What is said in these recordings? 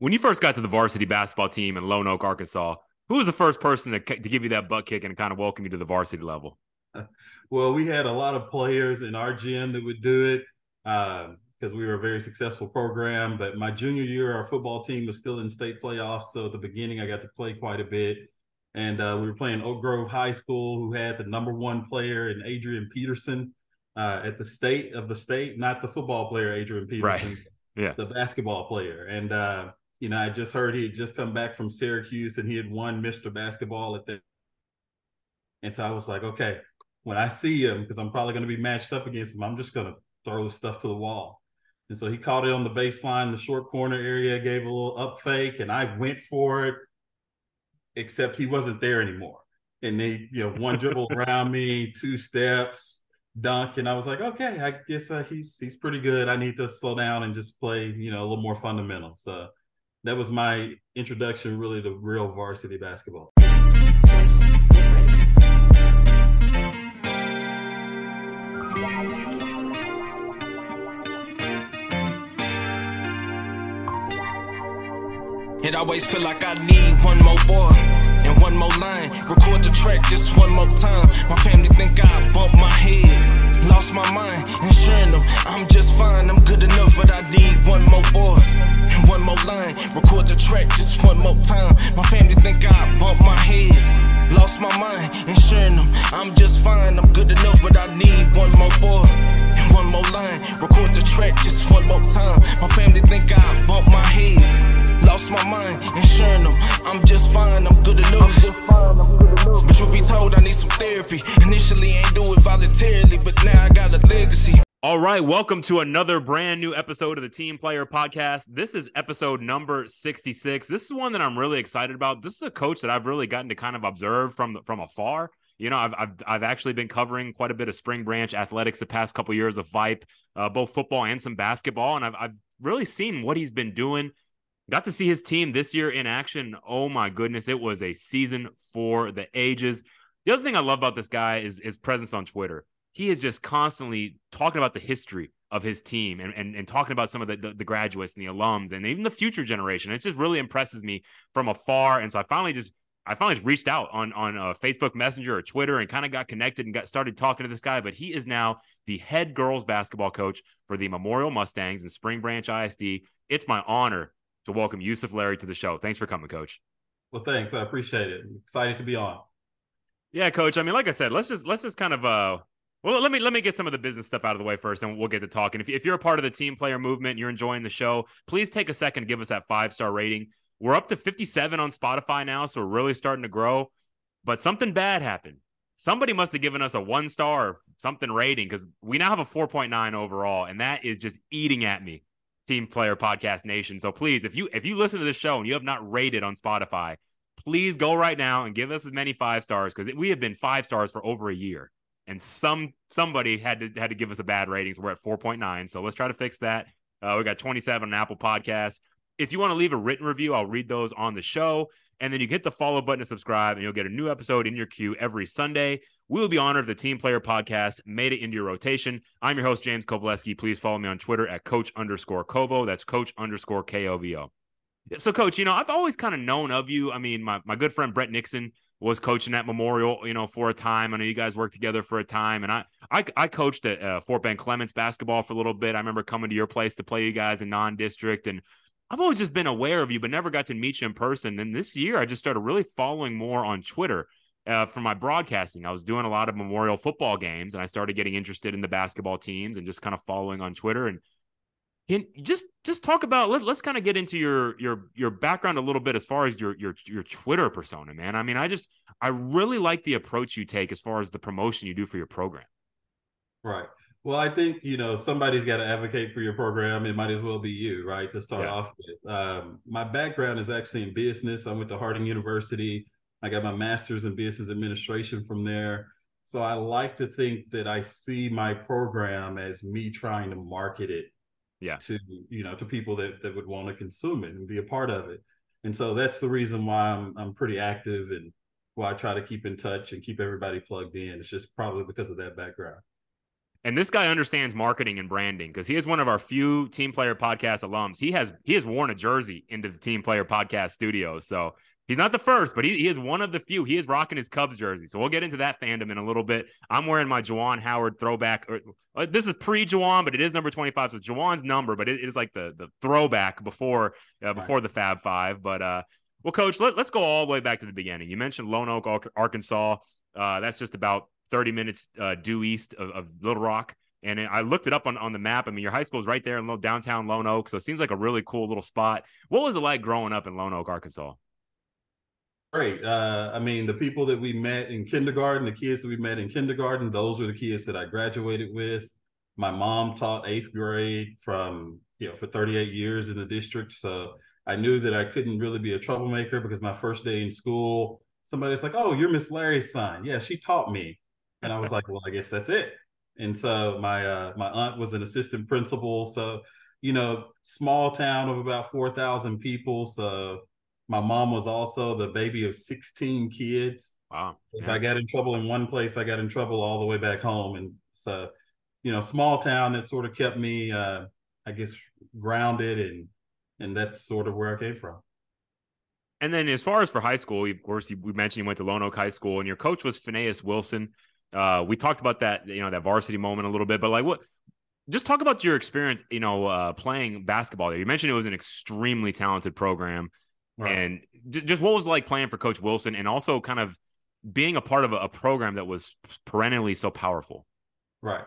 When you first got to the varsity basketball team in Lonoke, Arkansas, who was the first person to, to give you that butt kick and kind of welcome you to the varsity level? Well, we had a lot of players in our gym that would do it because um, we were a very successful program. But my junior year, our football team was still in state playoffs. So at the beginning, I got to play quite a bit. And uh, we were playing Oak Grove High School, who had the number one player in Adrian Peterson uh, at the state of the state, not the football player Adrian Peterson, right. yeah, the basketball player. And uh, you know, I just heard he had just come back from Syracuse and he had won Mr. Basketball at that. And so I was like, okay, when I see him, because I'm probably going to be matched up against him, I'm just going to throw stuff to the wall. And so he caught it on the baseline, the short corner area, gave a little up fake, and I went for it, except he wasn't there anymore. And they, you know, one dribble around me, two steps, dunk, and I was like, okay, I guess uh, he's he's pretty good. I need to slow down and just play, you know, a little more fundamental. So that was my introduction really to real varsity basketball. It always feel like I need one more boy and one more line. Record the track just one more time. My family think I bumped my head, lost my mind, ensuring them I'm just fine. I'm good enough, but I need one more boy one more line. Record the track just one more time. My family think I bumped my head. Lost my mind, ensuring them I'm just fine. I'm good enough, but I need one more boy. And one more line. Record the track just one more time. My family think I bumped my head. Lost my mind, ensuring them I'm just fine. I'm good enough. But you be told I need some therapy. Initially, ain't do it voluntarily, but now I got a legacy. All right, welcome to another brand new episode of the Team Player Podcast. This is episode number 66. This is one that I'm really excited about. This is a coach that I've really gotten to kind of observe from from afar. You know, I've I've, I've actually been covering quite a bit of Spring Branch athletics the past couple years of Vype, uh, both football and some basketball, and I've I've really seen what he's been doing. Got to see his team this year in action. Oh my goodness, it was a season for the ages. The other thing I love about this guy is his presence on Twitter he is just constantly talking about the history of his team and, and, and talking about some of the, the, the graduates and the alums and even the future generation. It just really impresses me from afar. And so I finally just I finally reached out on on uh, Facebook Messenger or Twitter and kind of got connected and got started talking to this guy. But he is now the head girls basketball coach for the Memorial Mustangs in Spring Branch ISD. It's my honor to welcome Jyusef Larry to the show. Thanks for coming, Coach. Well, thanks. I appreciate it. I'm excited to be on. Yeah, Coach. I mean, like I said, let's just let's just kind of uh well, let me let me get some of the business stuff out of the way first, and we'll get to talking. If, if you're a part of the team player movement, and you're enjoying the show, please take a second to give us that five star rating. We're up to 57 on Spotify now, so we're really starting to grow. But something bad happened. Somebody must have given us a one star something rating because we now have a 4.9 overall, and that is just eating at me, Team Player Podcast Nation. So please, if you if you listen to this show and you have not rated on Spotify, please go right now and give us as many five stars because we have been five stars for over a year and some somebody had to had to give us a bad rating. So we're at 4.9. So let's try to fix that. Uh, we got 27 on Apple Podcasts. If you want to leave a written review, I'll read those on the show. And then you hit the follow button to subscribe, and you'll get a new episode in your queue every Sunday. We will be honored if the Team Player Podcast made it into your rotation. I'm your host, James Kovaleski. Please follow me on Twitter at Coach underscore Kovo. That's Coach underscore K O V O. So, Coach, you know, I've always kind of known of you. I mean, my, my good friend Brett Nixon was coaching at Memorial, you know, for a time. I know you guys worked together for a time, and I I, I coached at uh, Fort Bend Clements basketball for a little bit. I remember coming to your place to play you guys in non-district, and I've always just been aware of you, but never got to meet you in person. And this year, I just started really following more on Twitter. Uh, for my broadcasting, I was doing a lot of Memorial football games, and I started getting interested in the basketball teams and just kind of following on Twitter. And can just just talk about let, let's kind of get into your your your background a little bit as far as your your your Twitter persona, man. I mean, I just I really like the approach you take as far as the promotion you do for your program. Right. Well, I think you know somebody's got to advocate for your program. It might as well be you, right? To start yeah. off with, um, my background is actually in business. I went to Harding University. I got my master's in business administration from there. So I like to think that I see my program as me trying to market it yeah to you know to people that that would want to consume it and be a part of it and so that's the reason why i'm i'm pretty active and why i try to keep in touch and keep everybody plugged in it's just probably because of that background And this guy understands marketing and branding because he is one of our few team player podcast alums. He has he has worn a jersey into the team player podcast studio. So he's not the first, but he, he is one of the few. He is rocking his Cubs jersey. So we'll get into that fandom in a little bit. I'm wearing my Juwan Howard throwback. Or, uh, this is pre Juwan, but it is number 25. So it's Juwan's number, but it is like the the throwback before uh, before right. the Fab Five. But uh, well, Coach, let, us go all the way back to the beginning. You mentioned Lonoke, Arkansas. Uh, that's just about 30 minutes uh, due east of, of Little Rock. And I looked it up on, on the map. I mean, your high school is right there in little downtown Lonoke. So it seems like a really cool little spot. What was it like growing up in Lonoke, Arkansas? Great. Uh, I mean, the people that we met in kindergarten, the kids that we met in kindergarten, those were the kids that I graduated with. My mom taught eighth grade from, you know, for 38 years in the district. So I knew that I couldn't really be a troublemaker because my first day in school, somebody's like, Oh, you're Miss Larry's son. Yeah, she taught me. And I was like, Well, I guess that's it. And so my uh, my aunt was an assistant principal. So, you know, small town of about four thousand people. So my mom was also the baby of sixteen kids. Wow. If I got in trouble in one place, I got in trouble all the way back home. And so, you know, small town that sort of kept me uh, I guess grounded and and that's sort of where I came from. And then, as far as for high school, of course, we mentioned you went to Lonoke High School, and your coach was Phineas Wilson. Uh, we talked about that, you know, that varsity moment a little bit, but like what just talk about your experience, you know, uh, playing basketball there. You mentioned it was an extremely talented program. Right. And j- just what was like playing for Coach Wilson and also kind of being a part of a, a, program that was perennially so powerful? Right.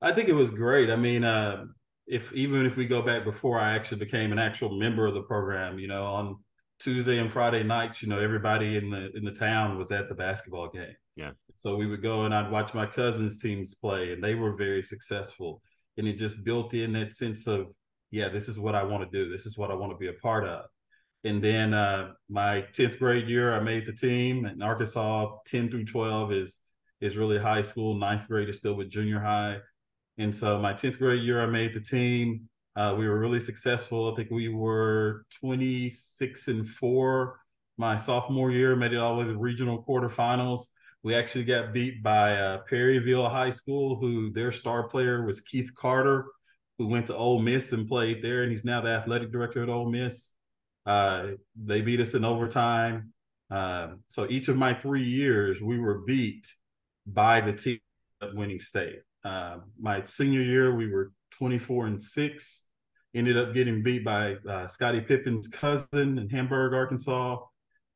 I think it was great. I mean, uh, if even if we go back before I actually became an actual member of the program, you know, on Tuesday and Friday nights, you know, everybody in the in the town was at the basketball game. Yeah. So we would go and I'd watch my cousins' teams play, and they were very successful. And it just built in that sense of, yeah, this is what I want to do. This is what I want to be a part of. And then uh, my 10th grade year, I made the team. And Arkansas, 10 through 12 is is really high school. Ninth grade is still with junior high. And so my 10th grade year, I made the team. Uh, we were really successful. I think we were 26 and four my sophomore year, made it all the way to the regional quarterfinals. We actually got beat by uh, Perryville High School, who their star player was Keith Carter, who went to Ole Miss and played there, and he's now the athletic director at Ole Miss. Uh, they beat us in overtime. Um, so each of my three years, we were beat by the team winning state. Uh, my senior year, we were 24 and six. Ended up getting beat by uh, Scottie Pippen's cousin in Hamburg, Arkansas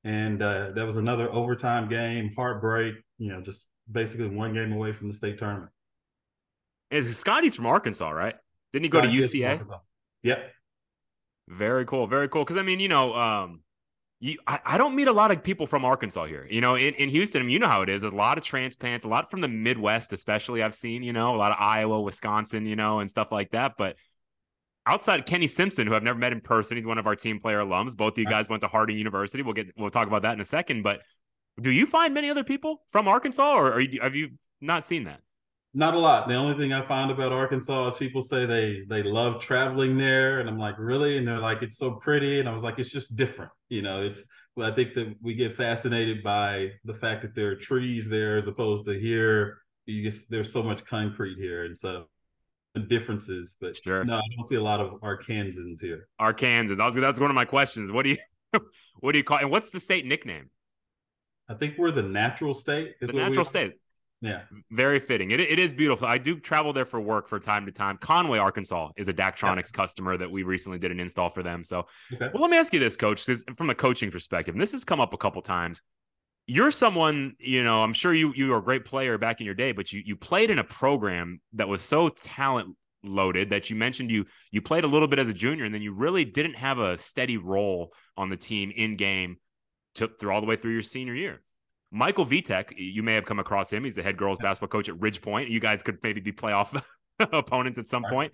and uh, that was another overtime game, heartbreak. You know, just basically one game away from the state tournament. Is Scotty's from Arkansas, right? Didn't he go Scotty to UCA? Yep. Very cool. Very cool. Because I mean, you know, um, you I, I, don't meet a lot of people from Arkansas here. You know, in, in Houston, I mean, you know how it is. There's a lot of transplants, a lot from the Midwest, especially. I've seen, you know, a lot of Iowa, Wisconsin, you know, and stuff like that. But outside of Kenny Simpson, who I've never met in person, he's one of our team player alums. Both of you uh-huh. guys went to Harding University. We'll get we'll talk about that in a second. But do you find many other people from Arkansas, or are you, have you not seen that? Not a lot. The only thing I find about Arkansas is people say they they love traveling there, and I'm like, really? And they're like, it's so pretty, and I was like, it's just different. You know, it's. Well, I think that we get fascinated by the fact that there are trees there as opposed to here. You just there's so much concrete here, and so differences, but sure. no, I don't see a lot of Arkansans here. Arkansans. Was, that's one of my questions. What do you what do you call and what's the state nickname? I think we're the natural state. the natural state. Yeah. Very fitting. It, it is beautiful. I do travel there for work from time to time. Conway, Arkansas is a Daktronics yeah. customer that we recently did an install for them. So, okay. well, let me ask you this, coach, from a coaching perspective, and this has come up a couple times you're someone, you know, I'm sure you you were a great player back in your day, but you you played in a program that was so talent loaded that you mentioned you you played a little bit as a junior and then you really didn't have a steady role on the team in game to, through all the way through your senior year. Michael Vitek, you may have come across him. He's the head girls basketball coach at Ridge Point. You guys could maybe be playoff opponents at some point.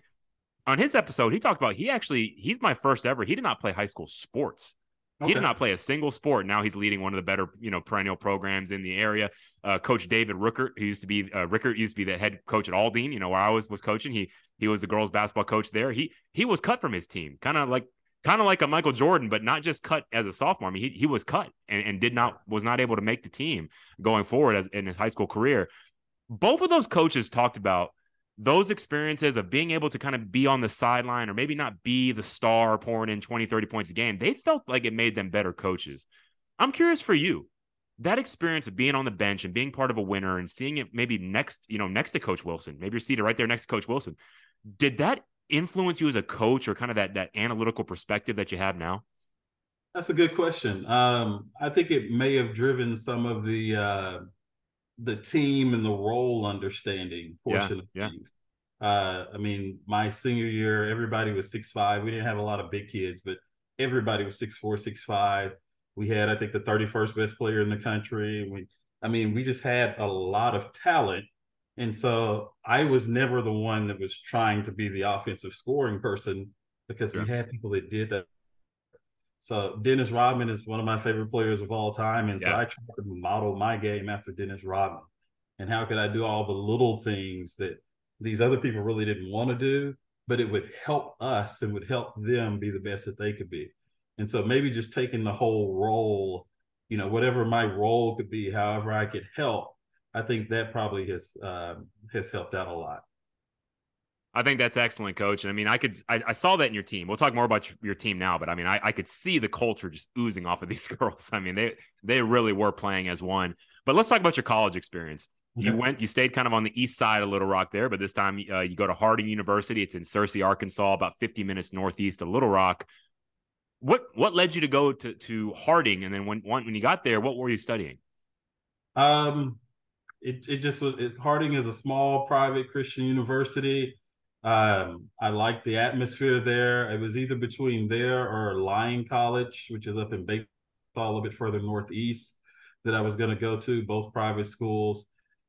On his episode, he talked about he actually he's my first ever. He did not play high school sports. Okay. He did not play a single sport. Now he's leading one of the better, you know, perennial programs in the area. Uh, coach David Rickert, who used to be uh, Rickert, used to be the head coach at Aldine. You know where I was was coaching. He he was the girls basketball coach there. He he was cut from his team, kind of like kind of like a Michael Jordan, but not just cut as a sophomore. I mean, he he was cut and, and did not was not able to make the team going forward as in his high school career. Both of those coaches talked about those experiences of being able to kind of be on the sideline or maybe not be the star pouring in 20, 30 points a game, they felt like it made them better coaches. I'm curious for you. That experience of being on the bench and being part of a winner and seeing it maybe next, you know, next to Coach Wilson, maybe you're seated right there next to Coach Wilson. Did that influence you as a coach or kind of that that analytical perspective that you have now? That's a good question. Um, I think it may have driven some of the uh, the team and the role understanding portion yeah, of yeah. things. Uh, I mean, my senior year, everybody was six five. We didn't have a lot of big kids, but everybody was six four, six five. We had, I think, the thirty first best player in the country. We, I mean, we just had a lot of talent, and so I was never the one that was trying to be the offensive scoring person because we had people that did that so Dennis Rodman is one of my favorite players of all time, and yeah. so I try to model my game after Dennis Rodman. And how could I do all the little things that these other people really didn't want to do, but it would help us and would help them be the best that they could be. And so maybe just taking the whole role, you know, whatever my role could be, however I could help, I think that probably has uh, has helped out a lot. I think that's excellent, coach. And I mean, I could, I, I, saw that in your team. We'll talk more about your, your team now, but I mean, I, I, could see the culture just oozing off of these girls. I mean, they, they really were playing as one. But let's talk about your college experience. You went, you stayed kind of on the east side of Little Rock there, but this time uh, you go to Harding University. It's in Searcy, Arkansas, about 50 minutes northeast of Little Rock. What, what led you to go to, to Harding? And then when, when you got there, what were you studying? Um, it, it just was, it, Harding is a small private Christian university um, I liked the atmosphere there. It was either between there or Lyon College, which is up in Batesville, a little bit further northeast, that I was going to go to, both private schools.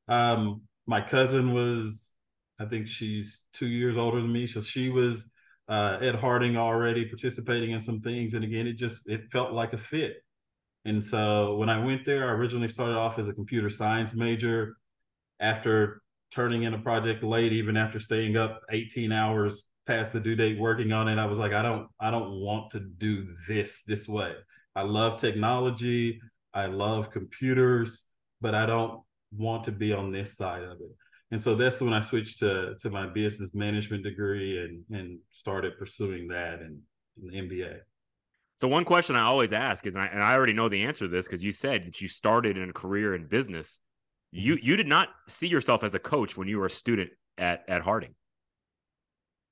Um, my cousin was, I think she's two years older than me, so she was uh, at Harding already participating in some things. And again, it just it felt like a fit. And so when I went there, I originally started off as a computer science major. After turning in a project late, even after staying up 18 hours past the due date working on it. I was like, I don't, I don't want to do this this way. I love technology. I love computers, but I don't want to be on this side of it. And so that's when I switched to to my business management degree and and started pursuing that and, the MBA. So one question I always ask is, and I, and I already know the answer to this because you said that you started in a career in business you mm-hmm. you did not see yourself as a coach when you were a student at at Harding.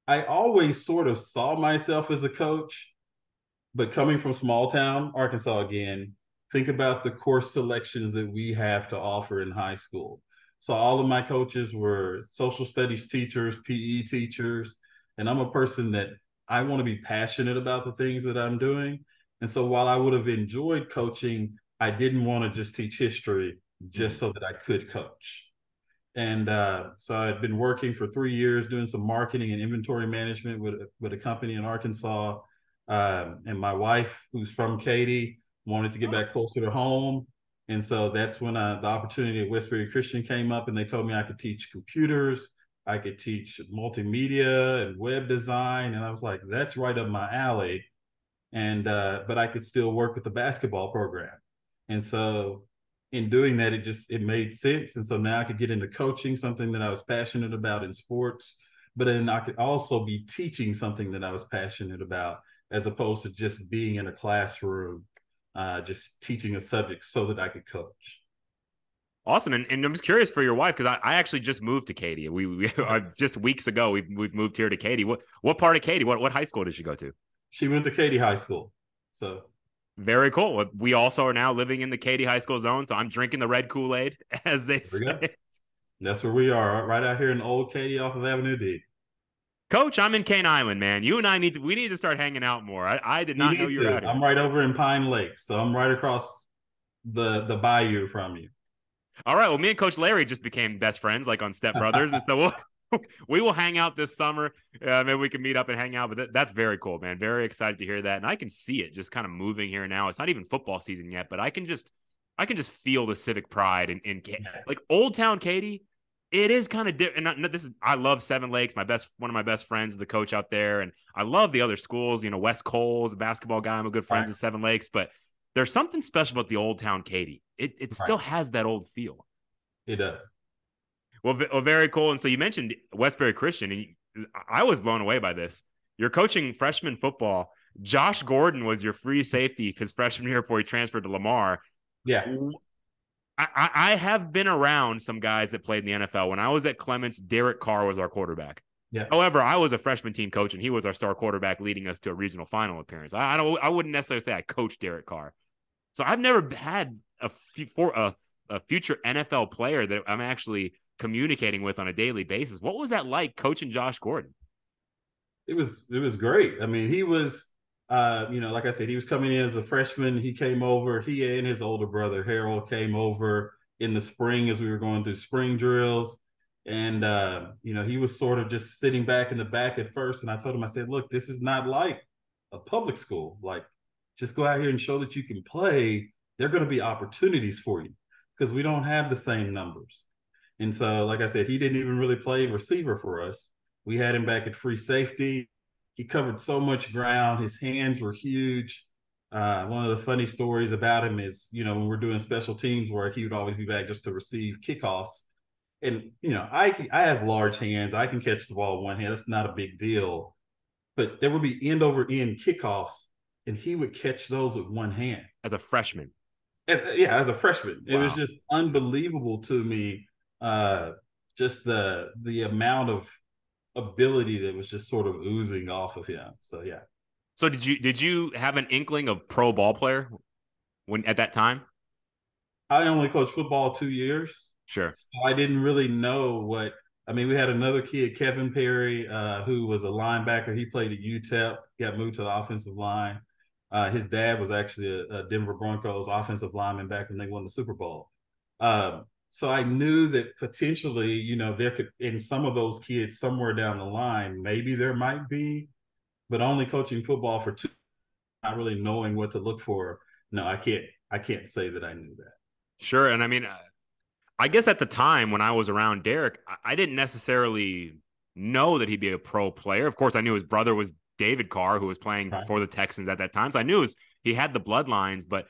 I always sort of saw myself as a coach, but coming from small town Arkansas again, think about the course selections that we have to offer in high school. So all of my coaches were social studies teachers, PE teachers, and I'm a person that I want to be passionate about the things that I'm doing. And so while I would have enjoyed coaching, I didn't want to just teach history just mm-hmm. so that I could coach. And uh, so I'd been working for three years doing some marketing and inventory management with, with a company in Arkansas. Um, and my wife, who's from Katy, wanted to get back closer to home. And so that's when I, the opportunity at Westbury Christian came up, and they told me I could teach computers, I could teach multimedia and web design, and I was like, that's right up my alley. And uh, but I could still work with the basketball program, and so in doing that, it just it made sense. And so now I could get into coaching, something that I was passionate about in sports, but then I could also be teaching something that I was passionate about, as opposed to just being in a classroom, uh, just teaching a subject so that I could coach. Awesome, and, and I'm just curious for your wife because I, I actually just moved to Katy. We, we just weeks ago we've we've moved here to Katy. What what part of Katy? What what high school did she go to? She went to Katy High School. So very cool. We also are now living in the Katy High School zone, so I'm drinking the red Kool Aid, as they say. That's where we are, right out here in Old Katy, off of Avenue D. Coach, I'm in Cane Island, man. You and I need to we need to start hanging out more. I, I did not you know you were out here. I'm right over in Pine Lake, so I'm right across the the bayou from you. All right. Well, me and Coach Larry just became best friends, like on Step Brothers, and so we'll we will hang out this summer. Uh, maybe we can meet up and hang out. But th- that's very cool, man. Very excited to hear that, and I can see it just kind of moving here now. It's not even football season yet, but I can just, I can just feel the civic pride in, in like Old Town Katy. It is kind of different. And this is, I love Seven Lakes. My best, one of my best friends, is the coach out there, and I love the other schools. You know, West Cole's a basketball guy. I'm a good friends right. at Seven Lakes, but there's something special about the Old Town Katy. It it right. still has that old feel. It does. Well, well, very cool. And so you mentioned Westbury Christian, and I was blown away by this. You're coaching freshman football. Josh Gordon was your free safety his freshman year before he transferred to Lamar. Yeah. I, I have been around some guys that played in the NFL. When I was at Clements, Derek Carr was our quarterback. Yeah. However, I was a freshman team coach, and he was our star quarterback, leading us to a regional final appearance. I, I don't. I wouldn't necessarily say I coached Derek Carr, so I've never had a for a, a future NFL player that I'm actually communicating with on a daily basis. What was that like coaching Josh Gordon? It was it was great. I mean, he was uh, you know, like I said, he was coming in as a freshman. He came over, he and his older brother Harold came over in the spring as we were going through spring drills. And uh, you know, he was sort of just sitting back in the back at first. And I told him, I said, look, this is not like a public school. Like, just go out here and show that you can play. There are going to be opportunities for you because we don't have the same numbers. And so, like I said, he didn't even really play receiver for us. We had him back at free safety he covered so much ground. His hands were huge. Uh, one of the funny stories about him is, you know, when we're doing special teams work, he would always be back just to receive kickoffs. And you know, I I have large hands. I can catch the ball with one hand. That's not a big deal. But there would be end over end kickoffs, and he would catch those with one hand as a freshman. As, yeah, as a freshman, wow. it was just unbelievable to me. Uh, just the the amount of ability that was just sort of oozing off of him. So yeah. So did you did you have an inkling of pro ball player when at that time? I only coached football two years. Sure. So I didn't really know what I mean, we had another kid, Kevin Perry, uh, who was a linebacker. He played at UTEP, got moved to the offensive line. Uh, his dad was actually a, a, Denver Broncos offensive lineman back when they won the Super Bowl. Um, so I knew that potentially, you know, there could in some of those kids somewhere down the line, maybe there might be, but only coaching football for two, not really knowing what to look for. No, I can't. I can't say that I knew that. Sure, and I mean, uh, I guess at the time when I was around Derek, I didn't necessarily know that he'd be a pro player. Of course, I knew his brother was David Carr, who was playing right. for the Texans at that time. So I knew was, he had the bloodlines, but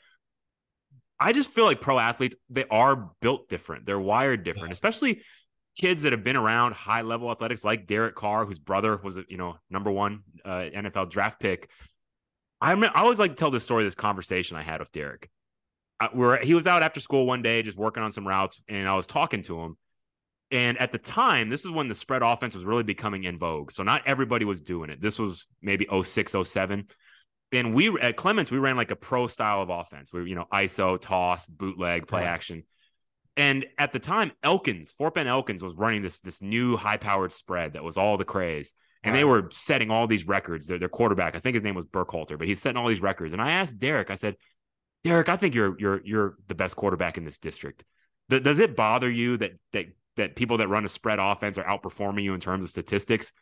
I just feel like pro athletes, they are built different. They're wired different, yeah. especially kids that have been around high level athletics like Derek Carr, whose brother was a, you know, number one uh, NFL draft pick. I, I always like to tell this story, this conversation I had with Derek. Uh, where he was out after school one day, just working on some routes, and I was talking to him. And at the time, this is when the spread offense was really becoming in vogue. So not everybody was doing it. This was maybe 06, 07 and we at Clements we ran like a pro style of offense. We you know ISO, toss, bootleg, play action. And at the time, Elkins, Fort Bend Elkins was running this this new high powered spread that was all the craze. And right. they were setting all these records. Their, their quarterback, I think his name was Burkhalter, but he's setting all these records. And I asked Derek, I said, Derek, I think you're you're you're the best quarterback in this district. D- does it bother you that that that people that run a spread offense are outperforming you in terms of statistics?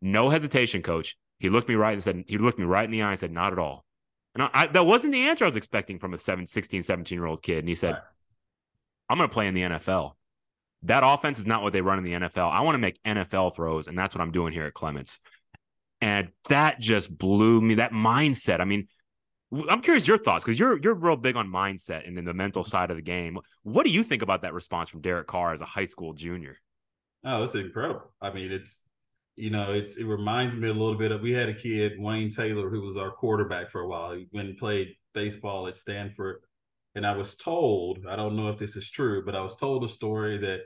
No hesitation, coach. He looked me right and said, he looked me right in the eye and said, not at all. And I, I, that wasn't the answer I was expecting from a 7, 16, 17 year old kid. And he said, right. I'm going to play in the NFL. That offense is not what they run in the NFL. I want to make NFL throws. And that's what I'm doing here at Clements. And that just blew me, that mindset. I mean, I'm curious your thoughts because you're you're real big on mindset and then the mental mm-hmm. side of the game. What do you think about that response from Derek Carr as a high school junior? Oh, it's incredible. I mean, it's you know, it's it reminds me a little bit of we had a kid, Wayne Taylor, who was our quarterback for a while. He went and played baseball at Stanford. And I was told, I don't know if this is true, but I was told a story that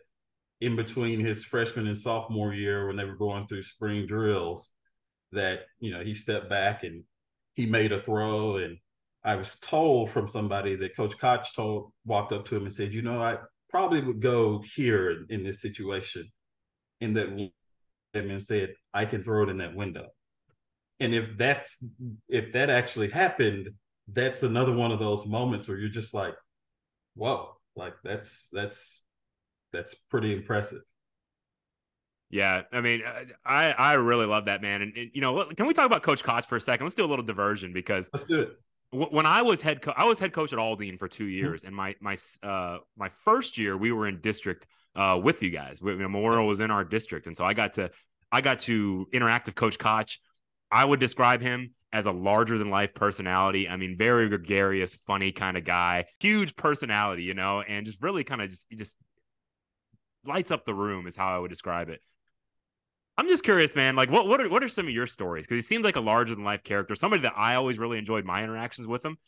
in between his freshman and sophomore year, when they were going through spring drills, that, you know, he stepped back and he made a throw. And I was told from somebody that Coach Koch told walked up to him and said, you know, I probably would go here in, in this situation. And that him and said, I can throw it in that window. And if that's if that actually happened, that's another one of those moments where you're just like, whoa, like that's that's that's pretty impressive. Yeah, I mean, uh, I I really love that man, and, and, you know, can we talk about Coach Koch for a second? Let's do a little diversion because let's do it. When I was head coach, I was head coach at Aldine for two mm-hmm. years, and my my uh my first year we were in district uh with you guys. We, Memorial was in our district, and so I got to I got to interact with Coach Koch. I would describe him as a larger than life personality. I mean, very gregarious, funny kind of guy, huge personality, you know, and just really kind of just just lights up the room is how I would describe it. I'm just curious, man. Like, what what are what are some of your stories? Because he seems like a larger than life character, somebody that I always really enjoyed my interactions with him.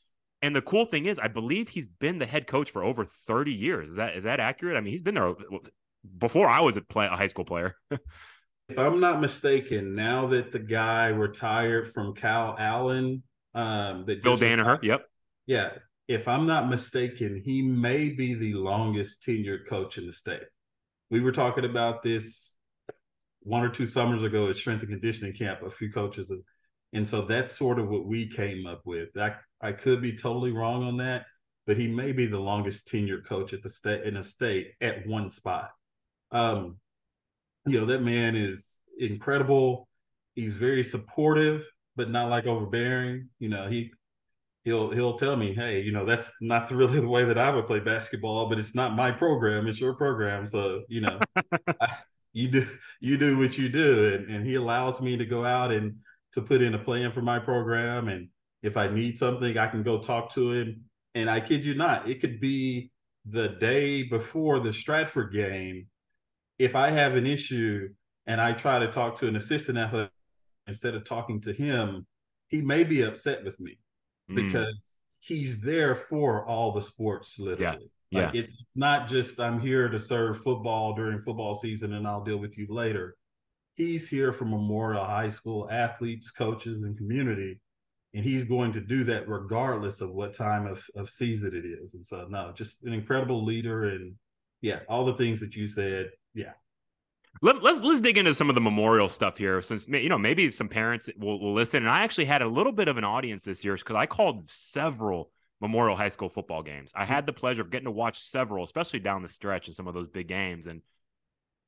And the cool thing is, I believe he's been the head coach for over 30 years. Is that is that accurate? I mean, he's been there before I was a, play, a high school player. if I'm not mistaken, now that the guy retired from Calallen, um, that Bill Danaher, retired, yep, yeah. If I'm not mistaken, he may be the longest tenured coach in the state. We were talking about this one or two summers ago at strength and conditioning camp. A few coaches, and so that's sort of what we came up with. I I could be totally wrong on that, but he may be the longest tenured coach at the state in a state at one spot. Um, you know, that man is incredible. He's very supportive, but not like overbearing. You know, he he'll he'll tell me, hey, you know, that's not really the way that I would play basketball, but it's not my program, it's your program. So, you know, I, you do you do what you do. And and he allows me to go out and to put in a plan for my program. And if I need something, I can go talk to him. And I kid you not, it could be the day before the Stratford game if I have an issue and I try to talk to an assistant athlete instead of talking to him, he may be upset with me mm. because he's there for all the sports, literally. Yeah. Like yeah. It's not just I'm here to serve football during football season and I'll deal with you later. He's here for Memorial High School athletes, coaches, and community. And he's going to do that regardless of what time of, of season it is. And so, no, just an incredible leader. And yeah, all the things that you said, yeah. Let, us let's, let's dig into some of the memorial stuff here, since you know maybe some parents will, will listen. And I actually had a little bit of an audience this year because I called several Memorial High School football games. I had the pleasure of getting to watch several, especially down the stretch in some of those big games. And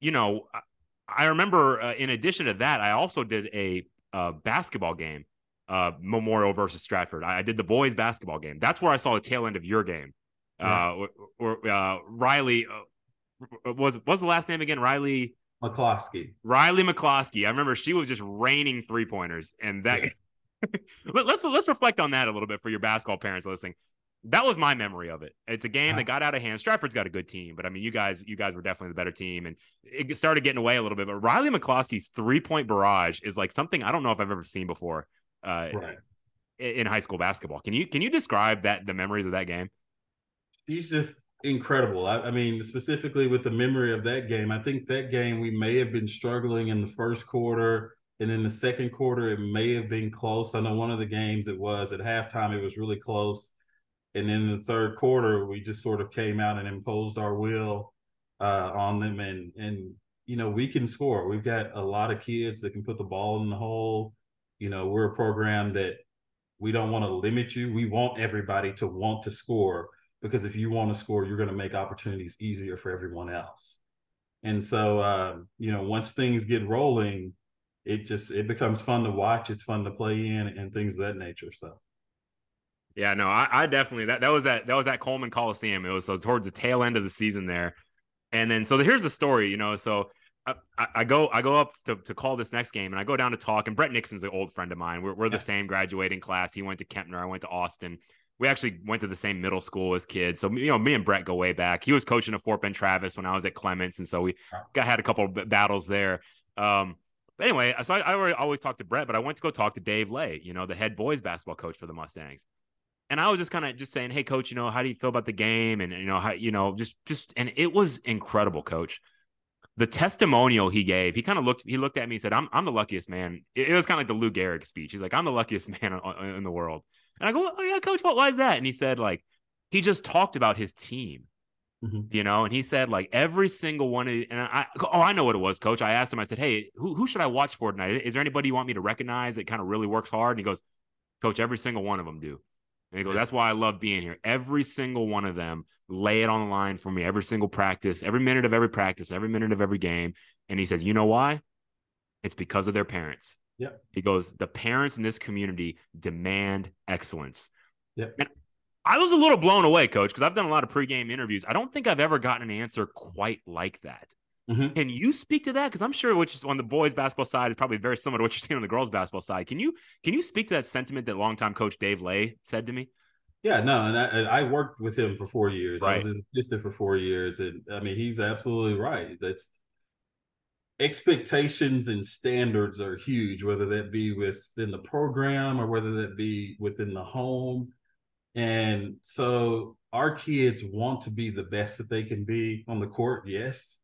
you know, I, I remember uh, in addition to that, I also did a uh, basketball game, uh, Memorial versus Stratford. I, I, did the boys basketball game. That's where I saw the tail end of your game. Yeah. Uh, or, or uh, Riley uh, was was the last name again? Riley McCloskey. Riley McCloskey. I remember she was just raining three pointers, and that. let's let's reflect on that a little bit for your basketball parents listening. That was my memory of it. It's a game that got out of hand. Stratford's got a good team, but I mean, you guys, you guys were definitely the better team, and it started getting away a little bit. But Riley McCloskey's three point barrage is like something I don't know if I've ever seen before uh, right. in high school basketball. Can you can you describe that the memories of that game? He's just incredible. I, I, mean, specifically with the memory of that game, I think that game we may have been struggling in the first quarter. And in the second quarter, it may have been close. I know one of the games it was at halftime, it was really close. And then in the third quarter, we just sort of came out and imposed our will uh, on them. And, and, you know, we can score. We've got a lot of kids that can put the ball in the hole. You know, we're a program that we don't want to limit you. We want everybody to want to score because if you want to score, you're going to make opportunities easier for everyone else. And so, uh, you know, once things get rolling, it just it becomes fun to watch. It's fun to play in and things of that nature. So. Yeah, no, I, I definitely that that was that that was at Coleman Coliseum. It was so towards the tail end of the season there, and then so here's the story. You know, so I, I, go I go up to, to call this next game and I go down to talk and Brett Nixon's an old friend of mine. We're, we're yeah. the same graduating class. He went to Kempner. I went to Austin we actually went to the same middle school as kids. So, you know, me and Brett go way back. He was coaching at Fort Bend Travis when I was at Clements. And so we got had a couple of battles there. Um, but anyway, so I, I always talk to Brett, but I went to go talk to Dave Lay, you know, the head boys basketball coach for the Mustangs. And I was just kind of just saying, Hey coach, you know, how do you feel about the game? And, you know, how, you know, just, just, and it was incredible, coach the testimonial he gave, he kind of looked, he looked at me and said, I'm, I'm the luckiest man. It, it was kind of like the Lou Gehrig speech. He's like, I'm the luckiest man in the world. And I go, oh yeah, coach, what, why is that? And he said, like, he just talked about his team, mm-hmm. you know, and he said like every single one of, and I, oh, I know what it was, coach. I asked him, I said, Hey, who, who should I watch for tonight? Is there anybody you want me to recognize that kind of really works hard? And he goes, coach, every single one of them do. And he goes, That's why I love being here. Every single one of them lay it on the line for me every single practice, every minute of every practice, every minute of every game. And he says, You know why? It's because of their parents. Yeah. He goes, The parents in this community demand excellence. Yeah. And I was a little blown away, coach, because I've done a lot of pregame interviews. I don't think I've ever gotten an answer quite like that. Mm-hmm. Can you speak to that? Because I'm sure is on the boys basketball side is probably very similar to what you're seeing on the girls basketball side. Can you can you speak to that sentiment that longtime coach Dave Lay said to me? Yeah, no, and I, I worked with him for four years. Right. I was his assistant for four years, and I mean, he's absolutely right. That's expectations and standards are huge, whether that be within the program or whether that be within the home. And so our kids want to be the best that they can be on the court, yes,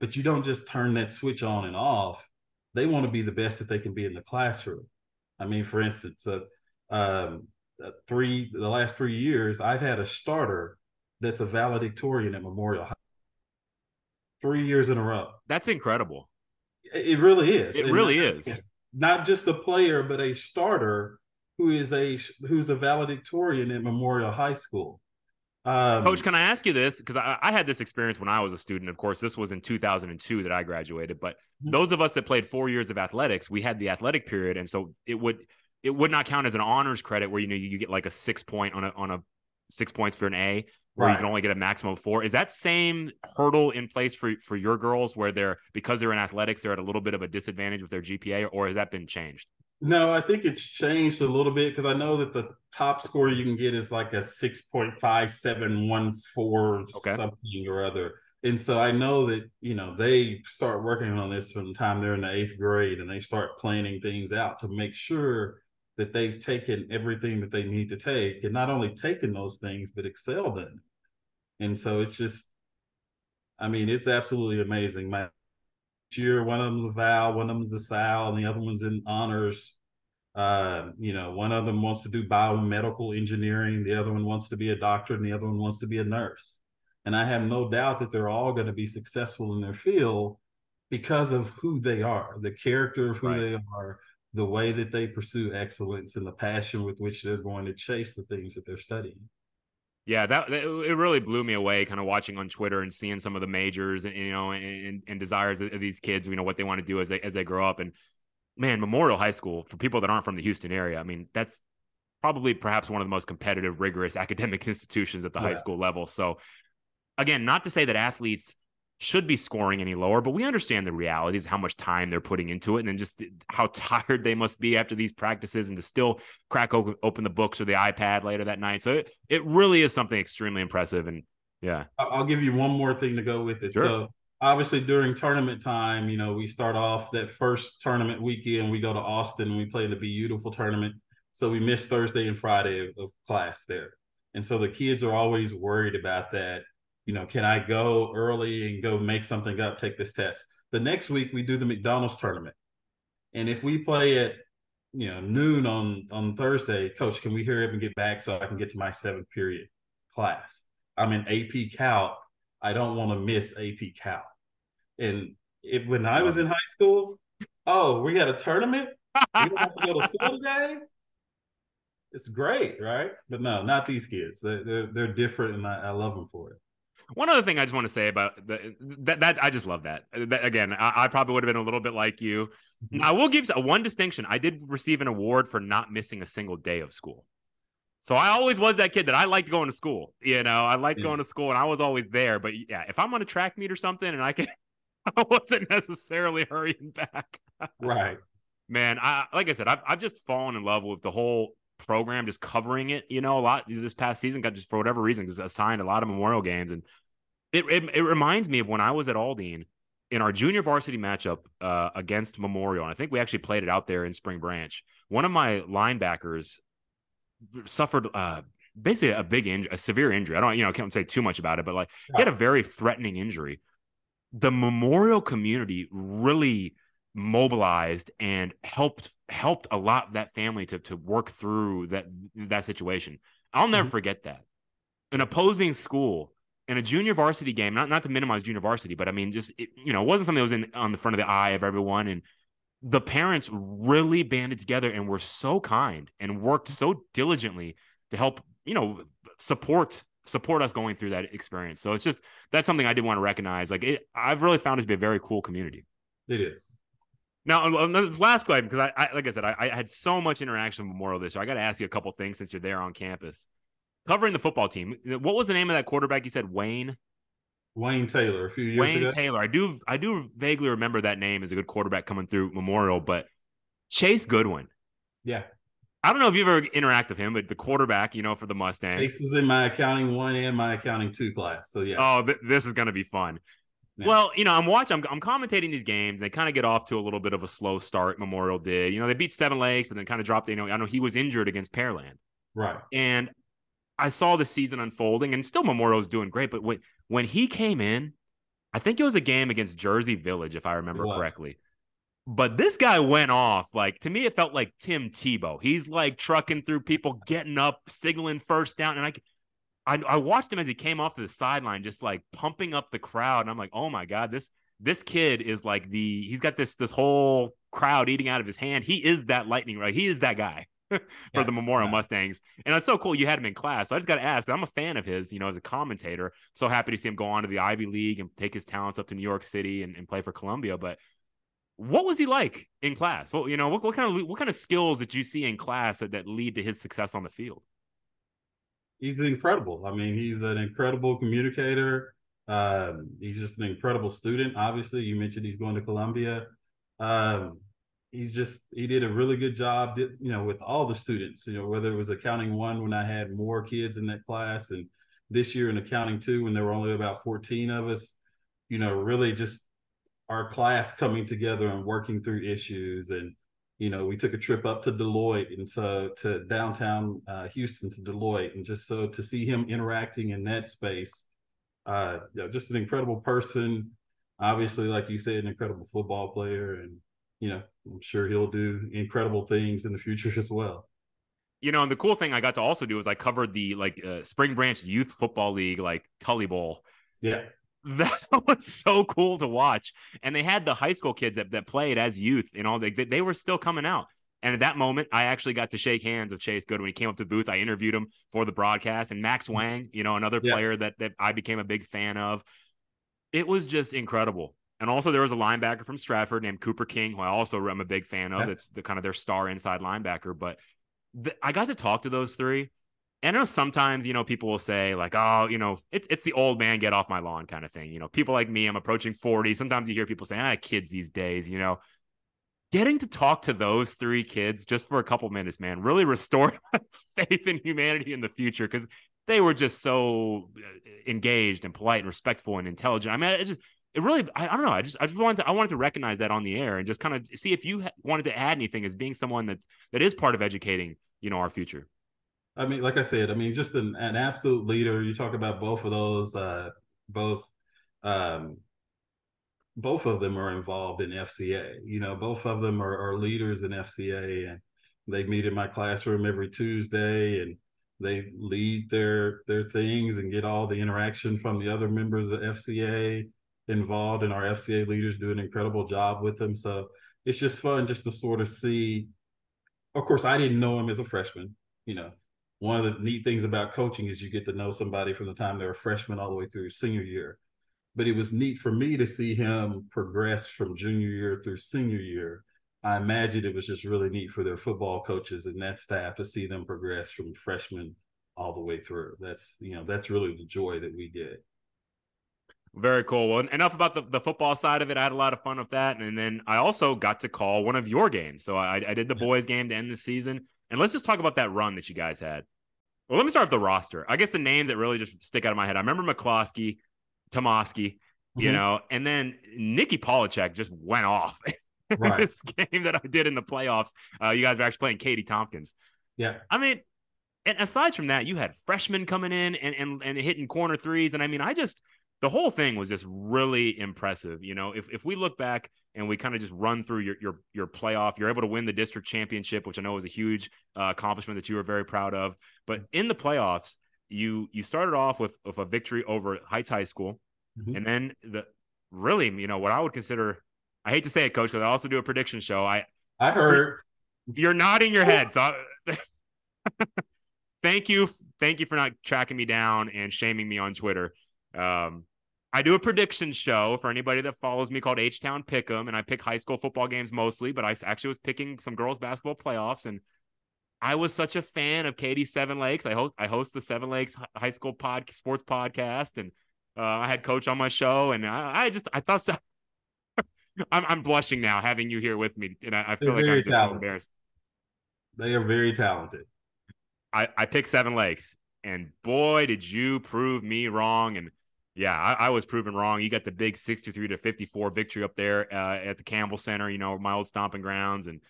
but you don't just turn that switch on and off. They want to be the best that they can be in the classroom. I mean, for instance, uh, um, uh, three the last three years, I've had a starter that's a valedictorian at Memorial High. Three years in a row. That's incredible. It really is. It And really is. Not just a player, but a starter who is a who's a valedictorian at Memorial High School. Um, Coach, can I ask you this? Because I, I had this experience when I was a student. Of course, this was in 2002 that I graduated. But Mhm. those of us that played four years of athletics, we had the athletic period, and so it would it would not count as an honors credit where you know you get like a six point on a on a six points for an A, where you can only get a maximum of four. Is that same hurdle in place for for your girls where they're because they're in athletics they're at a little bit of a disadvantage with their GPA, or has that been changed? No, I think it's changed a little bit because I know that the top score you can get is like a six point five seven one four Okay. something or other. And so I know that, you know, they start working on this from the time they're in the eighth grade and they start planning things out to make sure that they've taken everything that they need to take and not only taken those things, but excelled in. And so it's just, I mean, it's absolutely amazing. My year, one of them's a Val, one of them's a Sal, and the other one's in honors. Uh, you know, one of them wants to do biomedical engineering, the other one wants to be a doctor, and the other one wants to be a nurse. And I have no doubt that they're all going to be successful in their field because of who they are, the character of who Right. they are, the way that they pursue excellence, and the passion with which they're going to chase the things that they're studying. Yeah, that, that- it really blew me away. Kind of watching on Twitter and seeing some of the majors and you know and, and desires of these kids. You know what they want to do as they as they grow up. And man, Memorial High School for people that aren't from the Houston area. I mean, that's probably perhaps one of the most competitive, rigorous academic institutions at the high school level. So again, not to say that athletes should be scoring any lower, but we understand the realities, how much time they're putting into it, and then just how tired they must be after these practices and to still crack open, open the books or the iPad later that night. So it, it really is something extremely impressive. And yeah, I'll give you one more thing to go with it. Sure. So obviously during tournament time, you know, we start off that first tournament weekend, we go to Austin and we play the beautiful tournament. So we miss Thursday and Friday of, of class there. And so the kids are always worried about that. You know, can I go early and go make something up, take this test? The next week we do the McDonald's tournament. And if we play at you know noon on on Thursday, coach, can we hurry up and get back so I can get to my seventh period class? I'm in AP Cal. I don't want to miss AP Cal. And if when I was in high school, oh, we had a tournament. We don't have to go to school today. It's great, right? But no, not these kids. They're they're, they're different, and I, I love them for it. One other thing I just want to say about the, that, that I just love that. That- again, I, I probably would have been a little bit like you. Mm-hmm. I will give one distinction. I did receive an award for not missing a single day of school. So I always was that kid that I liked going to school. You know, I liked Yeah. going to school and I was always there. But yeah, if I'm on a track meet or something and I can, I wasn't necessarily hurrying back. Right. Man, I like I said, I've I've just fallen in love with the whole program, just covering it. You know, a lot this past season got just for whatever reason just assigned a lot of Memorial games, and it it, it reminds me of when I was at Aldine in our junior varsity matchup uh, against Memorial, and I think we actually played it out there in Spring Branch. One of my linebackers suffered uh, basically a big injury, a severe injury. I don't, you know, I can't say too much about it, but like he had a very threatening injury. The Memorial community really mobilized and helped helped a lot that family to to work through that that situation. I'll never Mhm. forget that. An opposing school in a junior varsity game, not not to minimize junior varsity, but I mean just it, you know, it wasn't something that was in on the front of the eye of everyone and the parents really banded together and were so kind and worked so diligently to help, you know, support support us going through that experience. So it's just that's something I did want to recognize. Like it, I've really found it to be a very cool community. It is. Now, on this last question, because I, I, like I said, I, I had so much interaction with Memorial this year. I got to ask you a couple things since you're there on campus. Covering the football team, what was the name of that quarterback? You said Wayne. Wayne Taylor a few years Wayne ago. Taylor. I do, I do vaguely remember that name as a good quarterback coming through Memorial, but Chase Goodwin. Yeah. I don't know if you've ever interacted with him, but the quarterback, you know, for the Mustangs. Chase was in my accounting one and my accounting two class. So yeah. Oh, th- this is going to be fun. Well, you know, I'm watching, I'm, I'm commentating these games. They kind of get off to a little bit of a slow start. Memorial did, you know, they beat Seven Lakes, but then kind of dropped. You know, I know he was injured against Pearland, right? And I saw the season unfolding, and still Memorial's doing great. But when when he came in, I think it was a game against Jersey Village, if I remember correctly. But this guy went off. Like to me, it felt like Tim Tebow. He's like trucking through people, getting up, signaling first down, and I I, I watched him as he came off to the sideline, just like pumping up the crowd. And I'm like, oh my God, this this kid is like the he's got this this whole crowd eating out of his hand. He is that lightning, right? He is that guy for yeah, the Memorial yeah. Mustangs. And it's so cool you had him in class. So I just got to ask, I'm a fan of his, you know, as a commentator. so happy to see him go on to the Ivy League and take his talents up to New York City and, and play for Columbia. But what was he like in class? Well, you know, what, what kind of what kind of skills did you see in class that, that lead to his success on the field? He's incredible. I mean, he's an incredible communicator. Um, he's just an incredible student. Obviously, you mentioned he's going to Columbia. Um, he's just he did a really good job, you know, with all the students. You know, whether it was accounting one when I had more kids in that class, and this year in accounting two when there were only about fourteen of us. You know, really just our class coming together and working through issues and you know, we took a trip up to Deloitte and so to downtown uh, Houston to Deloitte, and just so to see him interacting in that space, uh, you know, just an incredible person. Obviously, like you said, an incredible football player, and you know, I'm sure he'll do incredible things in the future as well. You know, and the cool thing I got to also do is I covered the like uh, Spring Branch Youth Football League, like Tully Bowl. Yeah that was so cool to watch. And they had the high school kids that, that played as youth and all they, they were still coming out. And at that moment, I actually got to shake hands with Chase Good when he came up to the booth. I interviewed him for the broadcast and Max mm-hmm. Wang, you know, another yeah. player that, that I became a big fan of. It was just incredible. And also there was a linebacker from Stratford named Cooper King, who I also am a big fan of. Yeah. That's the kind of their star inside linebacker. But the, I got to talk to those three and I know sometimes, you know, people will say like, oh, you know, it's it's the old man get off my lawn kind of thing. You know, people like me, I'm approaching 40. Sometimes you hear people say, ah, kids these days, you know. Getting to talk to those three kids just for a couple minutes, man, really restored my faith in humanity in the future because they were just so uh, engaged and polite and respectful and intelligent. I mean, it just it really I, I, don't know i just i just wanted to i wanted to recognize that on the air and just kind of see if you ha- wanted to add anything as being someone that that is part of educating you know our future I mean, like I said, I mean, just an, an absolute leader. You talk about both of those, uh, both, um, both of them are involved in FCA. You know, both of them are, are leaders in FCA, and they meet in my classroom every Tuesday, and they lead their their things and get all the interaction from the other members of FCA involved, and our FCA leaders do an incredible job with them. So it's just fun just to sort of see. Of course, I didn't know him as a freshman. You know, one of the neat things about coaching is you get to know somebody from the time they're a freshman all the way through senior year. But it was neat for me to see him progress from junior year through senior year. I imagine it was just really neat for their football coaches and that staff to see them progress from freshman all the way through. That's you know that's really the joy that we get. Very cool. Well, enough about the, the football side of it. I had a lot of fun with that. And then I also got to call one of your games. So I, I did the boys game to end the season. And let's just talk about that run that you guys had. Well, let me start with the roster. I guess the names that really just stick out of my head. I remember McCloskey, Tomoski, mm-hmm. you know, and then Nikki Polachek just went off. Right. this game that I did in the playoffs. Uh, you guys were actually playing Katy Tompkins. Yeah. I mean, and aside from that, you had freshmen coming in and, and and hitting corner threes. And I mean, I just the whole thing was just really impressive. You know, if, if we look back and we kind of just run through your, your, your playoff, you're able to win the district championship, which I know was a huge uh, accomplishment that you were very proud of. But in the playoffs, you, you started off with, with a victory over Heights High School. Mm-hmm. And then the really, you know, what I would consider, I hate to say it, coach, because I also do a prediction show. I, I heard you're nodding your head. So I, thank you. Thank you for not tracking me down and shaming me on Twitter. Um, I do a prediction show for anybody that follows me called H Town Pick'em, and I pick high school football games mostly, but I actually was picking some girls basketball playoffs, and I was such a fan of Katy Seven Lakes. I host I host the Seven Lakes High School Pod Sports Podcast, and uh, I had Coach on my show, and I, I just I thought so. I'm I'm blushing now having you here with me, and I, I feel like I'm just so embarrassed. They are very talented. I, I picked Seven Lakes, and boy, did you prove me wrong. And yeah, I, I was proven wrong. You got the big 63 to 54 victory up there uh, at the Campbell Center, you know, my old stomping grounds. And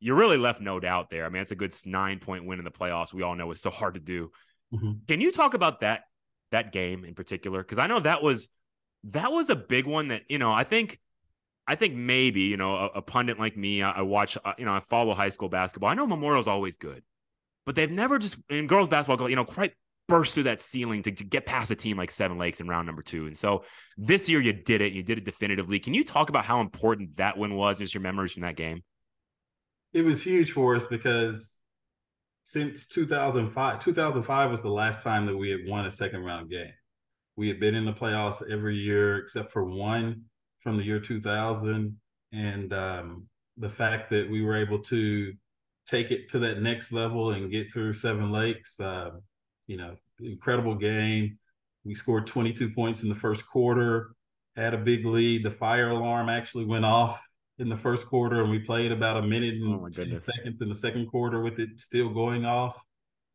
you really left no doubt there. I mean, it's a good nine point win in the playoffs. We all know it's so hard to do. Mm-hmm. Can you talk about that that game in particular? Because I know that was that was a big one that you know I think I think maybe you know a, a pundit like me I, I watch uh, you know I follow high school basketball. I know Memorial's always good, but they've never just in girls basketball you know quite burst through that ceiling to, to, get past a team like Seven Lakes in round number two. And so this year you did it. You did it definitively. Can you talk about how important that win was? Just your memories from that game. It was huge for us because since 2005, 2005 was the last time that we had won a second round game. We had been in the playoffs every year except for one from the year 2000. And um, the fact that we were able to take it to that next level and get through Seven Lakes, uh, you know, incredible game. We scored 22 points in the first quarter, had a big lead. The fire alarm actually went off in the first quarter, and we played about a minute and oh 10 seconds in the second quarter with it still going off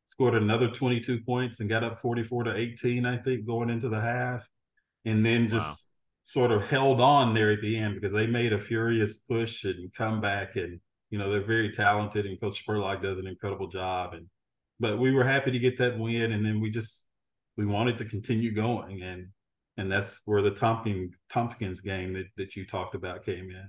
scored another 22 points and got up 44 to 18, I think, going into the half. And then just wow. sort of held on there at the end because they made a furious push and comeback. And, you know, they're very talented and Coach Spurlock does an incredible job. And, but we were happy to get that win. And then we just, we wanted to continue going. And, and that's where the Tompkins, Tompkins game that, that you talked about came in.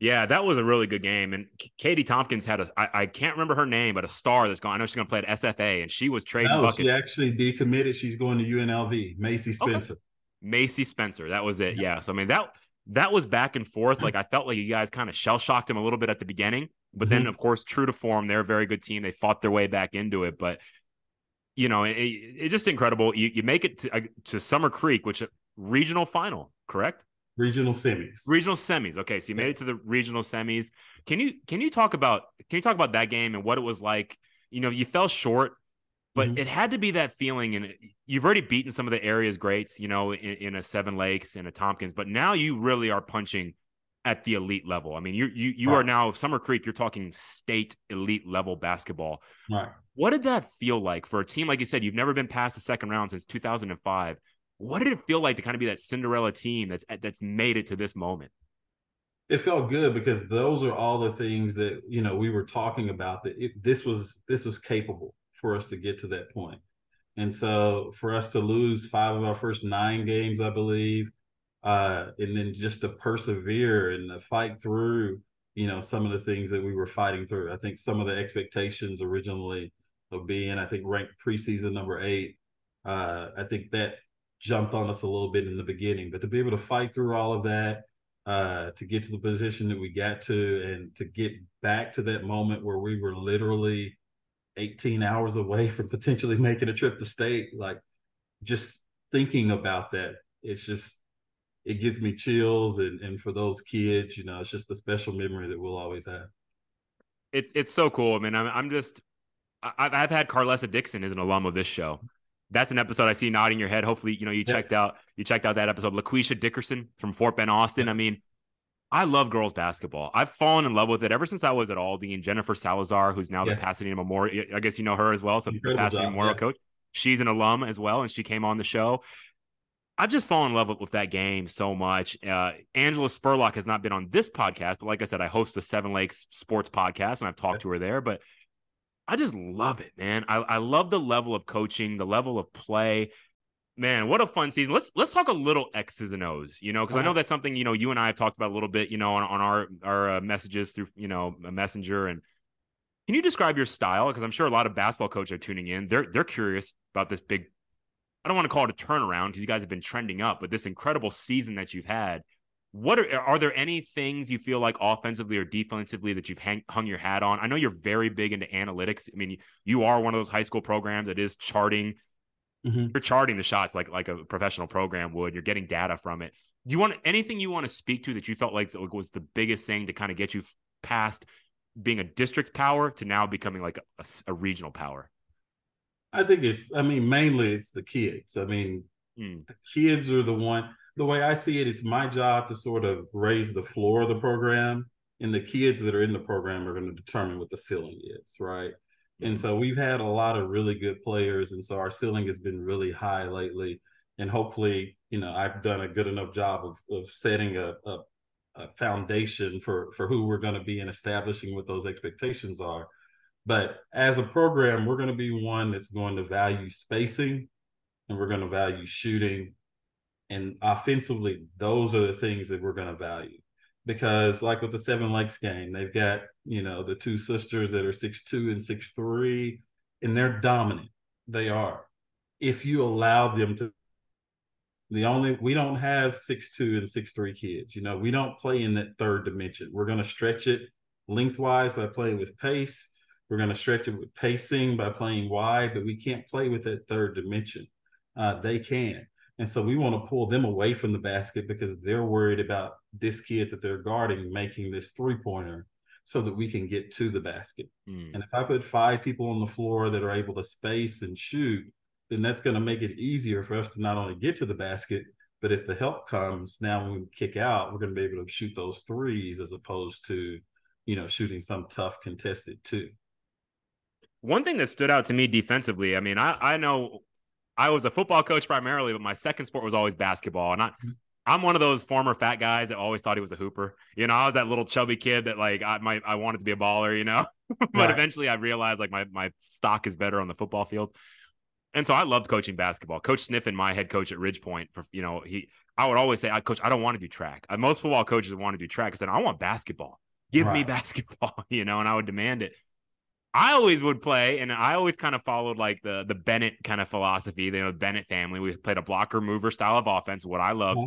Yeah, that was a really good game. And Katy Tompkins had a I, I can't remember her name, but a star that's gone. I know she's going to play at SFA, and she was trading no, buckets. She actually decommitted. She's going to UNLV. Macy Spencer. Okay. Macy Spencer. That was it. Yeah. So I mean that that was back and forth. Like I felt like you guys kind of shell shocked him a little bit at the beginning, but mm-hmm. then of course, true to form, they're a very good team. They fought their way back into it, but you know, it, it's just incredible. You you make it to, uh, to Summer Creek, which regional final, correct? Regional semis. Regional semis. Okay, so you made it to the regional semis. Can you can you talk about can you talk about that game and what it was like? You know, you fell short, but mm-hmm. it had to be that feeling. And you've already beaten some of the area's greats, you know, in, in, a Seven Lakes and a Tompkins, but now you really are punching at the elite level. I mean, you you you right. are now Summer Creek. You're talking state elite level basketball. Right. What did that feel like for a team like you said? You've never been past the second round since 2005 what did it feel like to kind of be that Cinderella team that's that's made it to this moment? It felt good because those are all the things that you know we were talking about that it, this was this was capable for us to get to that point. And so for us to lose five of our first nine games, I believe, uh, and then just to persevere and to fight through, you know, some of the things that we were fighting through. I think some of the expectations originally of being, I think, ranked preseason number eight. Uh, I think that jumped on us a little bit in the beginning, but to be able to fight through all of that, uh, to get to the position that we got to, and to get back to that moment where we were literally 18 hours away from potentially making a trip to state, like just thinking about that, it's just it gives me chills, and and for those kids, you know, it's just a special memory that we'll always have. It's it's so cool. I mean, I'm I'm just I've, I've had Carlesa Dixon as an alum of this show that's an episode I see nodding your head. Hopefully, you know, you yeah. checked out you checked out that episode. LaQuisha Dickerson from Fort Bend Austin. I mean, I love girls basketball. I've fallen in love with it ever since I was at Aldi and Jennifer Salazar, who's now yes. the Pasadena Memorial, I guess you know her as well. So Incredible the Pasadena job, Memorial yeah. coach. She's an alum as well, and she came on the show. I've just fallen in love with, with that game so much. Uh, Angela Spurlock has not been on this podcast, but like I said, I host the Seven Lakes Sports Podcast, and I've talked to her there. But I just love it, man. I, I love the level of coaching, the level of play. Man, what a fun season. Let's let's talk a little X's and O's, you know, because I know that's something you know you and I have talked about a little bit, you know, on, on our our uh, messages through you know a messenger. And can you describe your style? Because I'm sure a lot of basketball coaches are tuning in. They're they're curious about this big. I don't want to call it a turnaround because you guys have been trending up, but this incredible season that you've had what are are there any things you feel like offensively or defensively that you've hang, hung your hat on? I know you're very big into analytics. I mean, you are one of those high school programs that is charting. Mm-hmm. You're charting the shots like like a professional program would. You're getting data from it. Do you want anything you want to speak to that you felt like was the biggest thing to kind of get you past being a district power to now becoming like a, a regional power? I think it's. I mean, mainly it's the kids. I mean, mm. the kids are the one the way I see it, it's my job to sort of raise the floor of the program and the kids that are in the program are going to determine what the ceiling is, right? And so we've had a lot of really good players, and so our ceiling has been really high lately. And hopefully, you know, I've done a good enough job of of setting a, a, a foundation for for who we're going to be and establishing what those expectations are. But as a program, we're going to be one that's going to value spacing, and we're going to value shooting, and offensively, those are the things that we're going to value because like with the Seven Lakes game, they've got you know the two sisters that are six two and six three, and they're dominant. They are. If you allow them to, the only we don't have six two and six three kids. You know, we don't play in that third dimension. We're going to stretch it lengthwise by playing with pace. We're going to stretch it with pacing by playing wide, but we can't play with that third dimension. Uh, they can. And so we want to pull them away from the basket because they're worried about this kid that they're guarding making this three pointer so that we can get to the basket. Mm. And if I put five people on the floor that are able to space and shoot, then that's going to make it easier for us to not only get to the basket, but if the help comes now when we kick out, we're going to be able to shoot those threes as opposed to, you know, shooting some tough contested two. One thing that stood out to me defensively, I mean, I, I know I was a football coach primarily, but my second sport was always basketball. And I, mm-hmm. I'm one of those former fat guys that always thought he was a hooper. You know, I was that little chubby kid that like I my I wanted to be a baller, you know. but right. eventually I realized like my my stock is better on the football field. And so I loved coaching basketball. Coach Sniffen, my head coach at Ridgepoint, for you know, he I would always say, I coach, I don't want to do track. Most football coaches want to do track. I said, I want basketball. Give right. me basketball, you know, and I would demand it. I always would play, and I always kind of followed like the the Bennett kind of philosophy. You know, the Bennett family. We played a blocker mover style of offense, what I loved.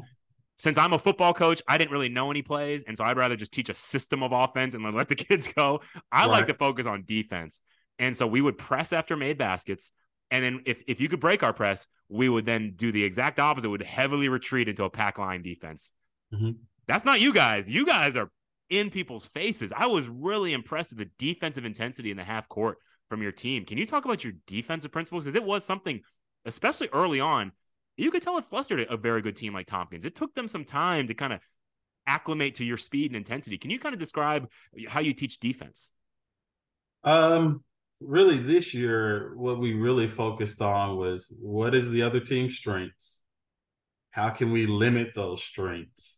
Since I'm a football coach, I didn't really know any plays, and so I'd rather just teach a system of offense and then let the kids go. I right. like to focus on defense, and so we would press after made baskets, and then if if you could break our press, we would then do the exact opposite. Would heavily retreat into a pack line defense. Mm-hmm. That's not you guys. You guys are in people's faces. I was really impressed with the defensive intensity in the half court from your team. Can you talk about your defensive principles? Because it was something, especially early on, you could tell it flustered a very good team like Tompkins. It took them some time to kind of acclimate to your speed and intensity. Can you kind of describe how you teach defense? Um, really, this year, what we really focused on was what is the other team's strengths? How can we limit those strengths?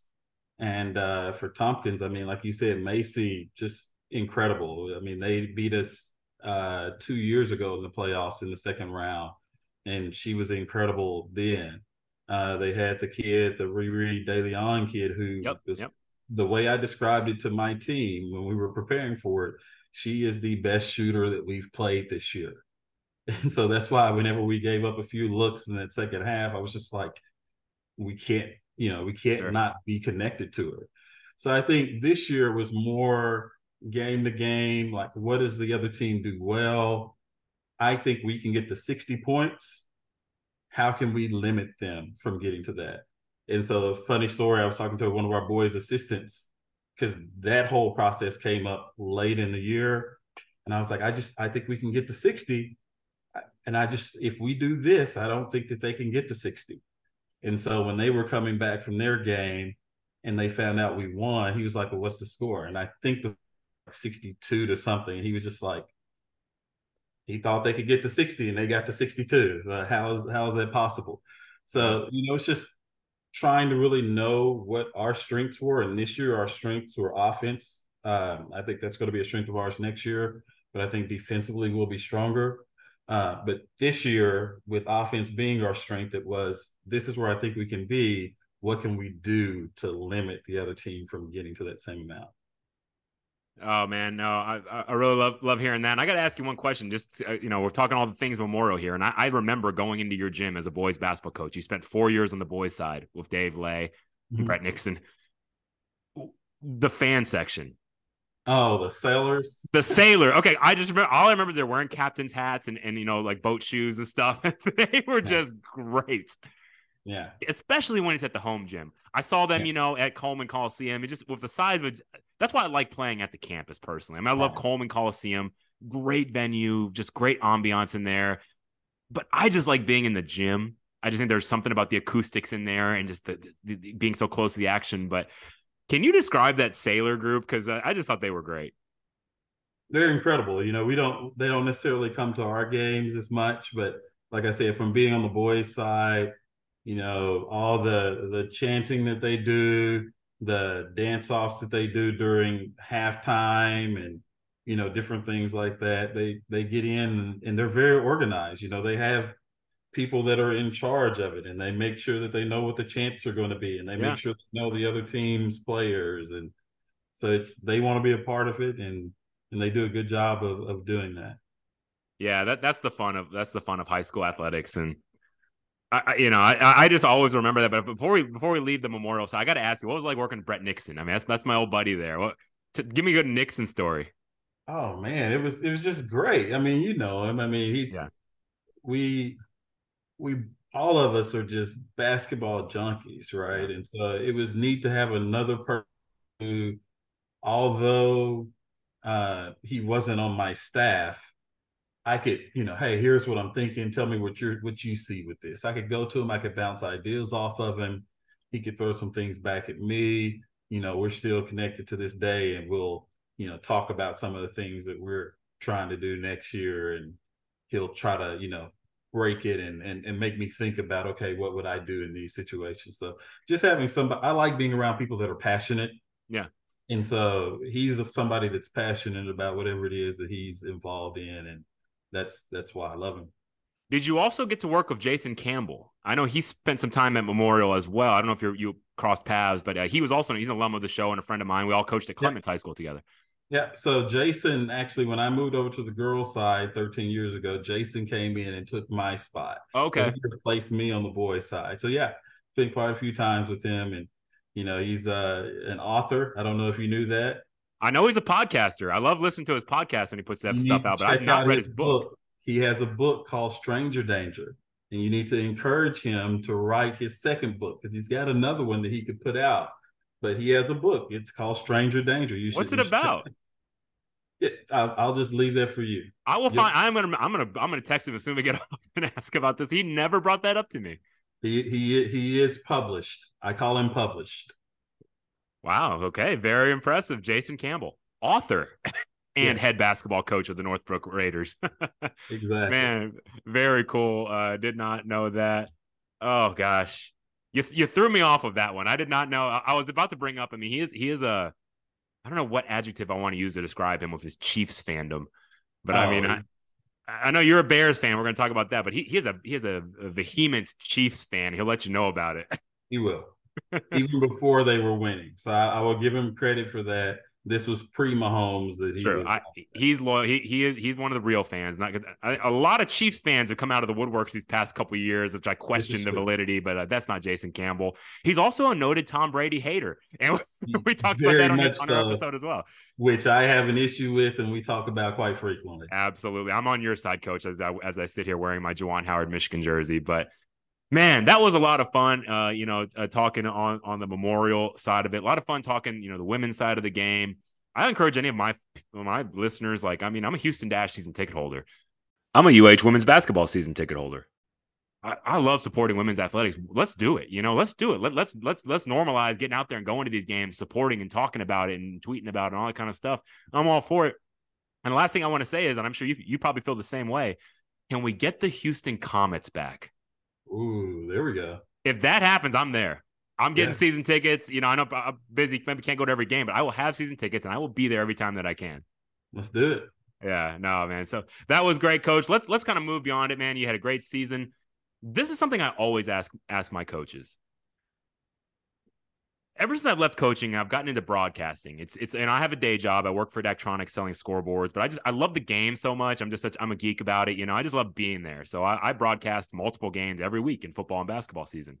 And uh, for Tompkins, I mean, like you said, Macy just incredible. I mean, they beat us uh, two years ago in the playoffs in the second round, and she was incredible then. Uh, they had the kid, the Riri De Leon kid, who yep, was yep. the way I described it to my team when we were preparing for it. She is the best shooter that we've played this year. And so that's why whenever we gave up a few looks in that second half, I was just like, we can't you know, we can't sure. not be connected to it. So I think this year was more game to game, like what does the other team do well? I think we can get to 60 points. How can we limit them from getting to that? And so, funny story, I was talking to one of our boys' assistants because that whole process came up late in the year. And I was like, I just, I think we can get to 60. And I just, if we do this, I don't think that they can get to 60. And so when they were coming back from their game and they found out we won, he was like, Well, what's the score? And I think the 62 to something. And he was just like, he thought they could get to 60 and they got to 62. Uh, how is how is that possible? So, you know, it's just trying to really know what our strengths were. And this year our strengths were offense. Um, I think that's going to be a strength of ours next year. But I think defensively we'll be stronger. Uh, but this year, with offense being our strength, it was this is where I think we can be. What can we do to limit the other team from getting to that same amount? Oh man, no, I, I really love love hearing that. And I got to ask you one question. Just uh, you know, we're talking all the things Memorial here, and I, I, remember going into your gym as a boys basketball coach. You spent four years on the boys side with Dave Lay, mm-hmm. Brett Nixon. The fan section, Oh, the sailors. The sailor. Okay, I just remember all I remember is they're wearing captain's hats and and you know like boat shoes and stuff. they were just great. Yeah. Especially when it's at the home gym. I saw them, yeah. you know, at Coleman Coliseum. It just with the size of it, that's why I like playing at the campus personally. I mean, I love yeah. Coleman Coliseum. Great venue, just great ambiance in there. But I just like being in the gym. I just think there's something about the acoustics in there and just the, the, the being so close to the action. But Can you describe that sailor group? Because I just thought they were great. They're incredible. You know, we don't they don't necessarily come to our games as much, but like I said, from being on the boys' side, you know, all the the chanting that they do, the dance offs that they do during halftime and you know different things like that they they get in and they're very organized you know they have people that are in charge of it and they make sure that they know what the champs are going to be and they yeah. make sure they know the other team's players and so it's they want to be a part of it and and they do a good job of, of doing that yeah that that's the fun of that's the fun of high school athletics and I, you know, I, I just always remember that. But before we before we leave the memorial, so I got to ask you, what was like working with Brett Nixon? I mean, that's that's my old buddy there. What? To, give me a good Nixon story. Oh man, it was it was just great. I mean, you know him. I mean, he's yeah. we we all of us are just basketball junkies, right? And so it was neat to have another person who, although uh, he wasn't on my staff, I could, you know, hey, here's what I'm thinking. Tell me what you're what you see with this. I could go to him. I could bounce ideas off of him. He could throw some things back at me. You know, we're still connected to this day, and we'll, you know, talk about some of the things that we're trying to do next year. And he'll try to, you know, break it and and and make me think about, okay, what would I do in these situations? So just having somebody, I like being around people that are passionate. Yeah. And so he's somebody that's passionate about whatever it is that he's involved in, and that's that's why I love him. Did you also get to work with Jason Campbell? I know he spent some time at Memorial as well. I don't know if you you crossed paths, but uh, he was also he's an alum of the show and a friend of mine. We all coached at Clements yeah. High School together. Yeah. So Jason, actually, when I moved over to the girls' side 13 years ago, Jason came in and took my spot. Okay. So he replaced me on the boys' side. So yeah, been quite a few times with him, and you know he's uh, an author. I don't know if you knew that. I know he's a podcaster. I love listening to his podcast when he puts that you stuff out, but I've not read his, book. book. He has a book called Stranger Danger, and you need to encourage him to write his second book because he's got another one that he could put out. But he has a book. It's called Stranger Danger. You What's it about? Yeah, I'll, I'll, just leave that for you. I will find. I'm gonna. I'm gonna. I'm gonna text him as soon as we get off and ask about this. He never brought that up to me. He he he is published. I call him published. Wow. Okay. Very impressive. Jason Campbell, author and yeah. head basketball coach of the Northbrook Raiders. exactly. Man, very cool. Uh, did not know that. Oh gosh. You you threw me off of that one. I did not know. I, I was about to bring up. I mean, he is he is a I don't know what adjective I want to use to describe him with his Chiefs fandom. But oh. I mean, oh. I, I know you're a Bears fan. We're going to talk about that. But he, he is a he is a, a vehement Chiefs fan. He'll let you know about it. He will even before they were winning. So I, I, will give him credit for that. This was pre Mahomes that he sure. was. I, he's loyal. He, he is. He's one of the real fans. Not I, a lot of Chiefs fans have come out of the woodworks these past couple years, which I question the validity. But uh, that's not Jason Campbell. He's also a noted Tom Brady hater, and we talked about that on, his, on our episode as well. Which I have an issue with, and we talk about quite frequently. Absolutely, I'm on your side, Coach, as I as I sit here wearing my Juwan Howard Michigan jersey. But man, that was a lot of fun. Uh, you know, uh, talking on on the memorial side of it, a lot of fun talking. You know, the women's side of the game. I encourage any of my my listeners. Like, I mean, I'm a Houston Dash season ticket holder. I'm a UH women's basketball season ticket holder. I, I love supporting women's athletics. Let's do it. You know, let's do it. Let, let's let's let's normalize getting out there and going to these games, supporting and talking about it and tweeting about it and all that kind of stuff. I'm all for it. And the last thing I want to say is, and I'm sure you you probably feel the same way. Can we get the Houston Comets back? Ooh, there we go. If that happens, I'm there. I'm getting yeah. season tickets. You know, I know I'm busy, maybe can't go to every game, but I will have season tickets and I will be there every time that I can. Let's do it. Yeah, no, man. So that was great, coach. Let's let's kind of move beyond it, man. You had a great season. This is something I always ask ask my coaches ever since I've left coaching, I've gotten into broadcasting. It's it's and I have a day job. I work for Daktronics selling scoreboards, but I just I love the game so much. I'm just such I'm a geek about it. You know, I just love being there. So I, I broadcast multiple games every week in football and basketball season.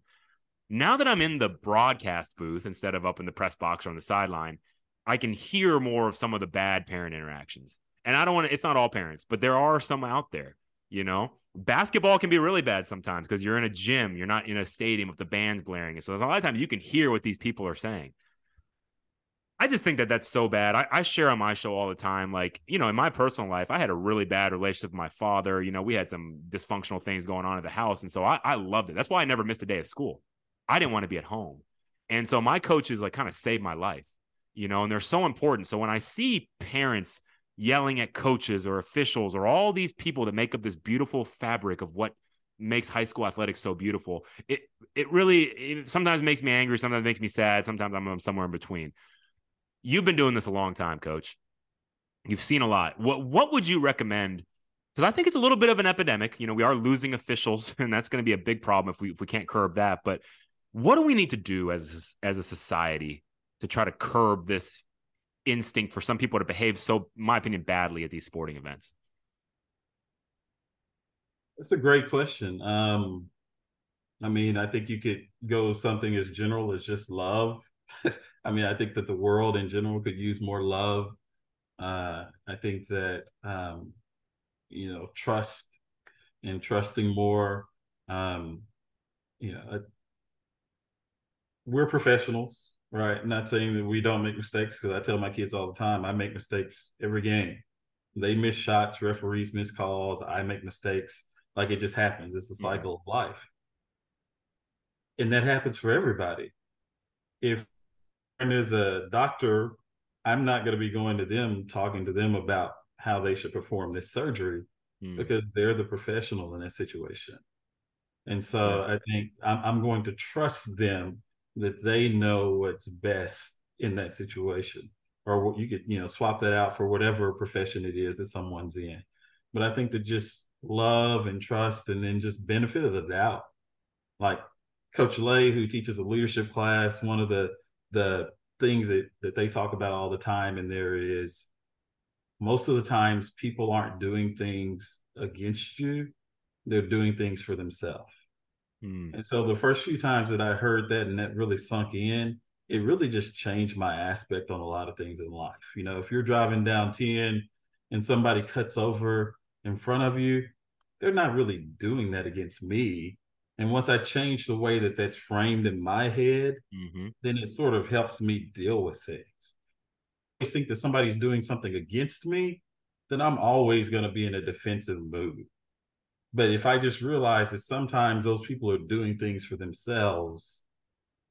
Now that I'm in the broadcast booth instead of up in the press box or on the sideline, I can hear more of some of the bad parent interactions. And I don't want to, it's not all parents, but there are some out there, you know, basketball can be really bad sometimes because you're in a gym, you're not in a stadium with the bands blaring. So there's a lot of times you can hear what these people are saying. I just think that that's so bad. I, I, share on my show all the time. Like, you know, in my personal life, I had a really bad relationship with my father. You know, we had some dysfunctional things going on at the house. And so I, I loved it. That's why I never missed a day of school. I didn't want to be at home. And so my coaches like kind of saved my life, you know, and they're so important. So when I see parents yelling at coaches or officials or all these people that make up this beautiful fabric of what makes high school athletics so beautiful, it it really it sometimes makes me angry, sometimes makes me sad, sometimes I'm somewhere in between. You've been doing this a long time, coach. You've seen a lot. What what would you recommend because I think it's a little bit of an epidemic. You know, we are losing officials, and that's going to be a big problem if we if we can't curb that. But what do we need to do as as a society to try to curb this instinct for some people to behave so, my opinion, badly at these sporting events? That's a great question. Um, I mean, I think you could go something as general as just love. I mean, I think that the world in general could use more love. Uh, I think that um, you know trust and trusting more um you know I, we're professionals right I'm not saying that we don't make mistakes because i tell my kids all the time i make mistakes every game they miss shots referees miss calls i make mistakes like it just happens it's a cycle of life and that happens for everybody if there's a doctor i'm not going to be going to them talking to them about how they should perform this surgery mm. because they're the professional in that situation. And so yeah. I think I'm, I'm going to trust them that they know what's best in that situation. Or what you could, you know, swap that out for whatever profession it is that someone's in. But I think that just love and trust and then just benefit of the doubt. Like Coach Lay, who teaches a leadership class, one of the the things that, that they talk about all the time in there is most of the times people aren't doing things against you they're doing things for themselves hmm. and so the first few times that i heard that and that really sunk in it really just changed my aspect on a lot of things in life you know if you're driving down 10 and somebody cuts over in front of you they're not really doing that against me and once i change the way that that's framed in my head mm-hmm. then it sort of helps me deal with things I think that somebody's doing something against me, then I'm always going to be in a defensive mood. But if I just realize that sometimes those people are doing things for themselves,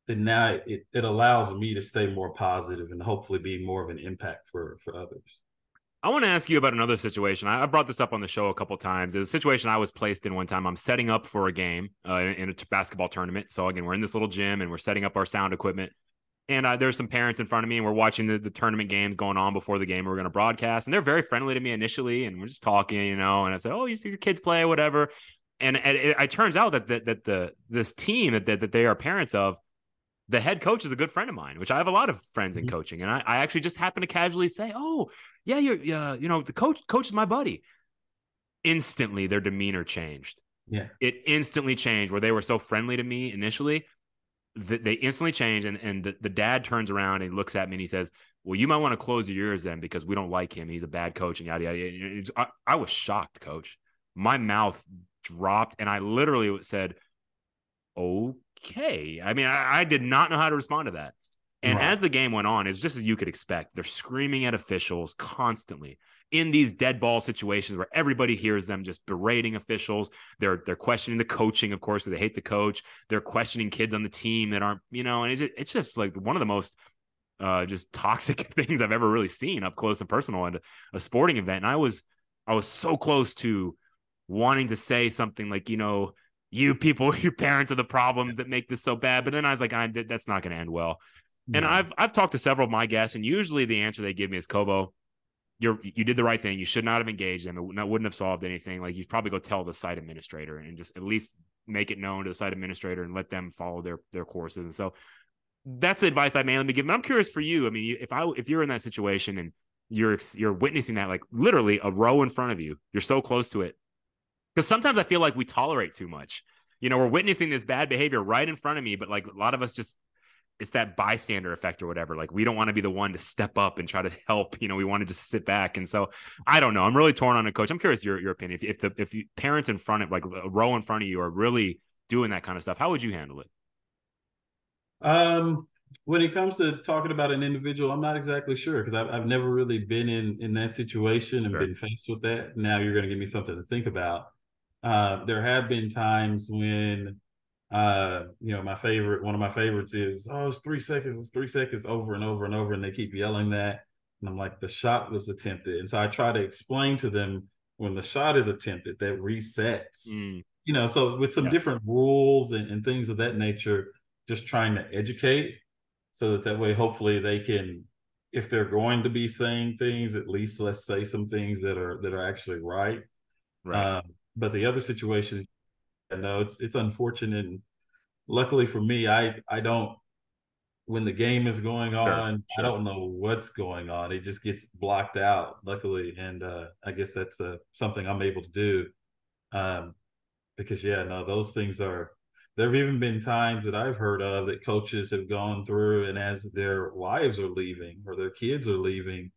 then now it, it allows me to stay more positive and hopefully be more of an impact for for others. I want to ask you about another situation. I brought this up on the show a couple times. It's a situation I was placed in one time. I'm setting up for a game uh, in a basketball tournament. So again, we're in this little gym and we're setting up our sound equipment and uh, there's some parents in front of me and we're watching the, the tournament games going on before the game we're going to broadcast. And they're very friendly to me initially and we're just talking you know and i said oh you see your kids play whatever. And, and it, it, turns out that, that that the this team that, that that they are parents of the head coach is a good friend of mine which i have a lot of friends in mm-hmm. coaching. And I, I actually just happen to casually say oh yeah you're uh, you know the coach coach is my buddy. Instantly their demeanor changed. Yeah. It instantly changed where they were so friendly to me initially they instantly change and, and the, the dad turns around and looks at me and he says well you might want to close your ears then because we don't like him. He's a bad coach and yada yada I, I was shocked coach. My mouth dropped and i literally said okay. I mean i, I did not know how to respond to that. And right. as the game went on it's just as you could expect. They're screaming at officials constantly in these dead ball situations where everybody hears them just berating officials. They're they're questioning the coaching, of course, they hate the coach. They're questioning kids on the team that aren't, you know, and it's it's just like one of the most uh, just toxic things I've ever really seen up close and personal at a sporting event. And I was I was so close to wanting to say something like, you know, you people, your parents are the problems that make this so bad. But then I was like, I, that's not going to end well. And I've I've talked to several of my guests, and usually the answer they give me is Kovo you're you did the right thing. You should not have engaged them. It wouldn't have solved anything. Like you probably go tell the site administrator and just at least make it known to the site administrator and let them follow their their courses. And so that's the advice I mainly give. But I'm curious for you. I mean, if I if you're in that situation and you're you're witnessing that like literally a row in front of you, you're so close to it. Because sometimes I feel like we tolerate too much. You know, we're witnessing this bad behavior right in front of me, but like a lot of us just it's that bystander effect or whatever. Like we don't want to be the one to step up and try to help. You know, we want to just sit back. And so I don't know. I'm really torn on a coach. I'm curious your your opinion. If, if the if you, parents in front of like a row in front of you are really doing that kind of stuff, how would you handle it? Um, when it comes to talking about an individual, I'm not exactly sure because I've, I've never really been in in that situation and sure. been faced with that. Now you're going to give me something to think about. Uh, there have been times when Uh, you know, my favorite, one of my favorites is, oh, it's three seconds, it's three seconds over and over and over. And they keep yelling that. And I'm like, the shot was attempted. And so I try to explain to them when the shot is attempted, that resets. Mm. You know, so with some yeah. different rules and, and things of that nature, just trying to educate so that that way, hopefully, they can, if they're going to be saying things, at least let's say some things that are that are actually right. Right. Um, but the other situation, know, it's it's unfortunate. And luckily for me, I I don't when the game is going sure, on, sure. I don't know what's going on. It just gets blocked out, luckily, and uh, I guess that's uh, something I'm able to do. Um, because yeah, no, those things are. There have even been times that I've heard of that coaches have gone through, and as their wives are leaving or their kids are leaving,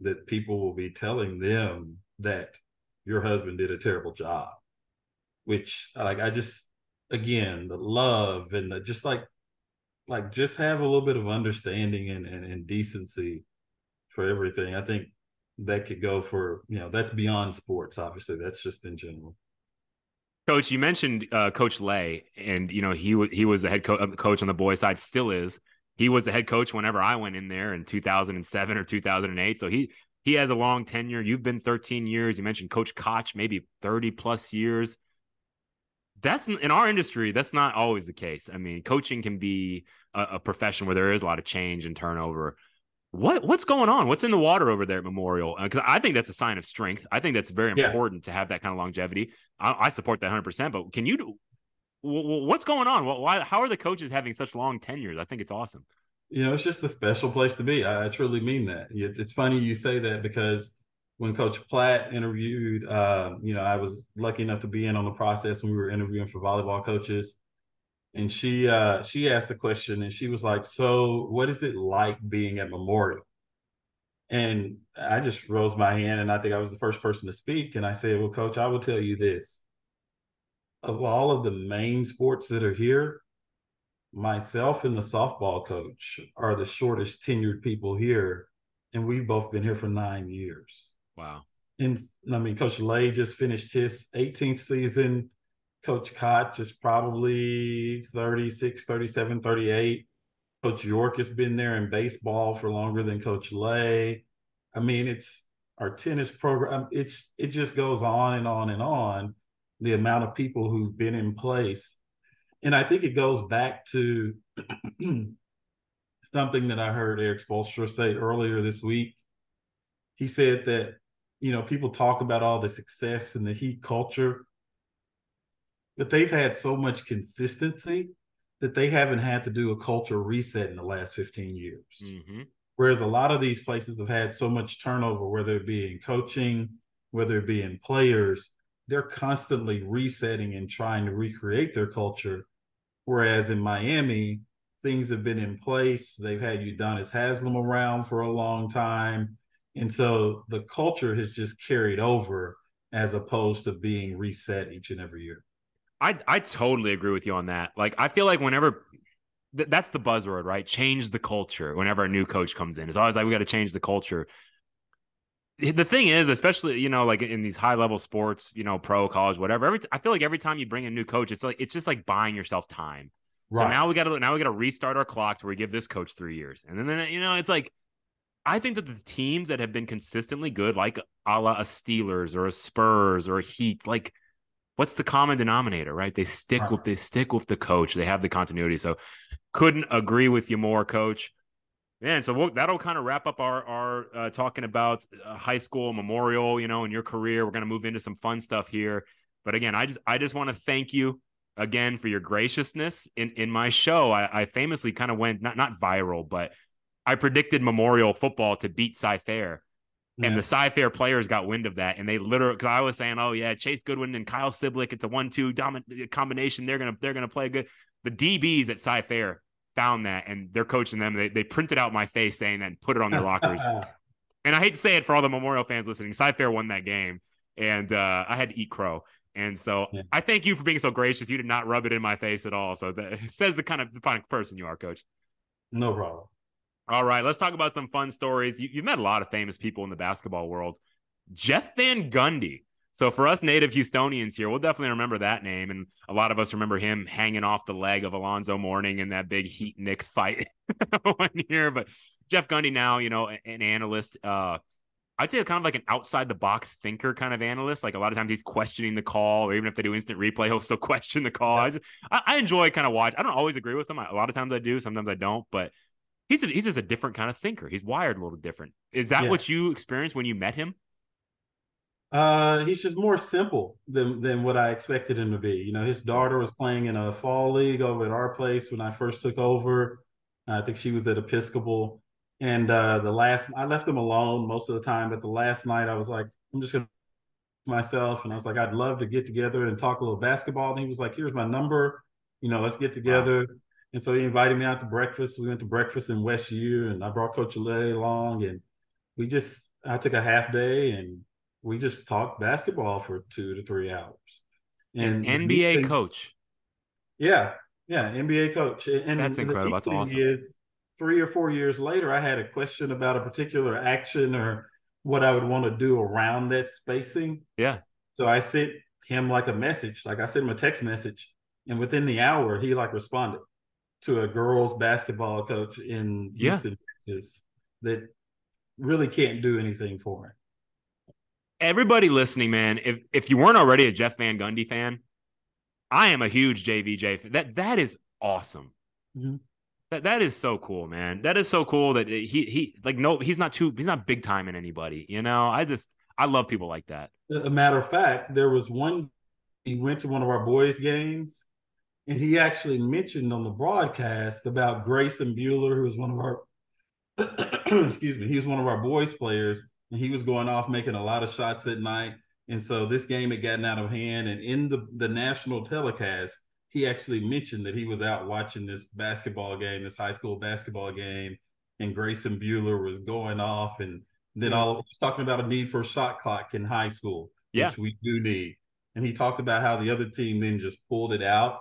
that people will be telling them that your husband did a terrible job. Which, like, I just again the love and the, just like like just have a little bit of understanding and, and, and decency for everything. I think that could go for you know that's beyond sports. Obviously, that's just in general. Coach, you mentioned uh, Coach Lay, and you know he was he was the head co- uh, coach on the boys' side, still is. He was the head coach whenever I went in there in 2007 or 2008. So he he has a long tenure. You've been 13 years. You mentioned Coach Koch, maybe 30 plus years that's in our industry that's not always the case. I mean coaching can be a, a, profession where there is a lot of change and turnover. What what's going on? What's in the water over there at memorial? Because uh, i think that's a sign of strength. I think that's very yeah. important to have that kind of longevity. I, I, support that 100% but can you do what's going on? Why how are the coaches having such long tenures? I think it's awesome. You know it's just a special place to be. I, I truly mean that. It's funny you say that because when Coach Platt interviewed, uh, you know, I was lucky enough to be in on the process when we were interviewing for volleyball coaches. And she uh, she asked the question and she was like, So what is it like being at Memorial? And I just rose my hand and I think I was the first person to speak. And I said, Well, coach, I will tell you this. Of all of the main sports that are here, myself and the softball coach are the shortest tenured people here. And we've both been here for nine years. Wow. And I mean, Coach Lay just finished his 18th season. Coach Koch is probably 36, 37, 38. Coach York has been there in baseball for longer than Coach Lay. I mean, it's our tennis program. Um, it's it just goes on and on and on. The amount of people who've been in place, and I think it goes back to something that I heard Erik Spoelstra say earlier this week. He said that you know, people talk about all the success and the heat culture, but they've had so much consistency that they haven't had to do a culture reset in the last 15 years. Mm-hmm. Whereas a lot of these places have had so much turnover, whether it be in coaching, whether it be in players, they're constantly resetting and trying to recreate their culture. Whereas in Miami, things have been in place. They've had Udonis Haslem around for a long time. And so the culture has just carried over as opposed to being reset each and every year. I I totally agree with you on that. Like I feel like whenever th- that's the buzzword, right? Change the culture. Whenever a new coach comes in, it's always like we got to change the culture. The thing is, especially you know, like in these high level sports, you know, pro, college, whatever. Every t- I feel like every time you bring a new coach, it's like it's just like buying yourself time. Right. So now we got to now we got to restart our clock to where we give this coach three years, and then, then you know it's like I think that the teams that have been consistently good, like a la a Steelers or a Spurs or a Heat, like what's the common denominator, right? They stick with they stick with the coach. They have the continuity. So couldn't agree with you more, coach. Man, so we'll, that'll kind of wrap up our our uh, talking about uh, high school memorial, you know, in your career. We're gonna move into some fun stuff here, but again, I just I just want to thank you again for your graciousness in in my show. I, I famously kind of went not not viral, but I predicted Memorial football to beat Cy-Fair. Yeah. And the Cy-Fair players got wind of that, and they literally because I was saying, "Oh yeah, Chase Goodwin and Kyle Siblick, it's a one-two dominant combination. They're gonna they're gonna play good." The DBs at Cy-Fair found that, and they're coaching them. They they printed out my face saying that, and put it on their lockers. and I hate to say it for all the Memorial fans listening, Cy-Fair won that game, and uh, I had to eat crow. And so yeah. I thank you for being so gracious. You did not rub it in my face at all. So that says the kind of the kind of person you are, Coach. No problem. All right, let's talk about some fun stories. You, have met a lot of famous people in the basketball world. Jeff Van Gundy So for us native Houstonians here, we'll definitely remember that name, and a lot of us remember him hanging off the leg of Alonzo Mourning in that big Heat Knicks fight one year. But Jeff Gundy now, you know, an analyst. Uh, I'd say kind of like an outside the box thinker kind of analyst. Like a lot of times he's questioning the call, or even if they do instant replay, he'll still question the call. Yeah. I, just, I, I, enjoy kind of watch. I don't always agree with him. A lot of times I do, sometimes I don't. But he's a, he's just a different kind of thinker. He's wired a little different. Is that yeah. what you experienced when you met him? Uh, he's just more simple than than what I expected him to be. You know, his daughter was playing in a fall league over at our place when I first took over. I think she was at Episcopal, and uh, the last I left him alone most of the time. But the last night I was like, I'm just gonna myself, and I was like, I'd love to get together and talk a little basketball. And he was like, Here's my number. You know, let's get together. Wow. And so he invited me out to breakfast. We went to breakfast in West U, and I brought Coach Ale along, and we just I took a half day and we just talked basketball for two to three hours. And An NBA thing, coach. Yeah, yeah, NBA coach. And that's incredible. That's awesome. Is three or four years later, I had a question about a particular action or what I would want to do around that spacing. Yeah. So I sent him like a message, like I sent him a text message, and within the hour, he like responded to a girls basketball coach in Houston, yeah. Texas, that really can't do anything for him everybody listening, man, if if you weren't already a Jeff Van Gundy fan, I am a huge JVG fan. That that is awesome. Mm-hmm. That that is so cool, man. That is so cool that he he like no, he's not too he's not big time in anybody. You know, I just I love people like that. A matter of fact, there was one he went to one of our boys' games, and he actually mentioned on the broadcast about Grayson Bueller, who was one of our excuse me, he was one of our boys' players and he was going off making a lot of shots at night. And so this game had gotten out of hand. And in the, the national telecast, he actually mentioned that he was out watching this basketball game, this high school basketball game, and Grayson Bueller was going off. And then mm-hmm. all he was talking about a need for a shot clock in high school, yeah. which we do need. And he talked about how the other team then just pulled it out.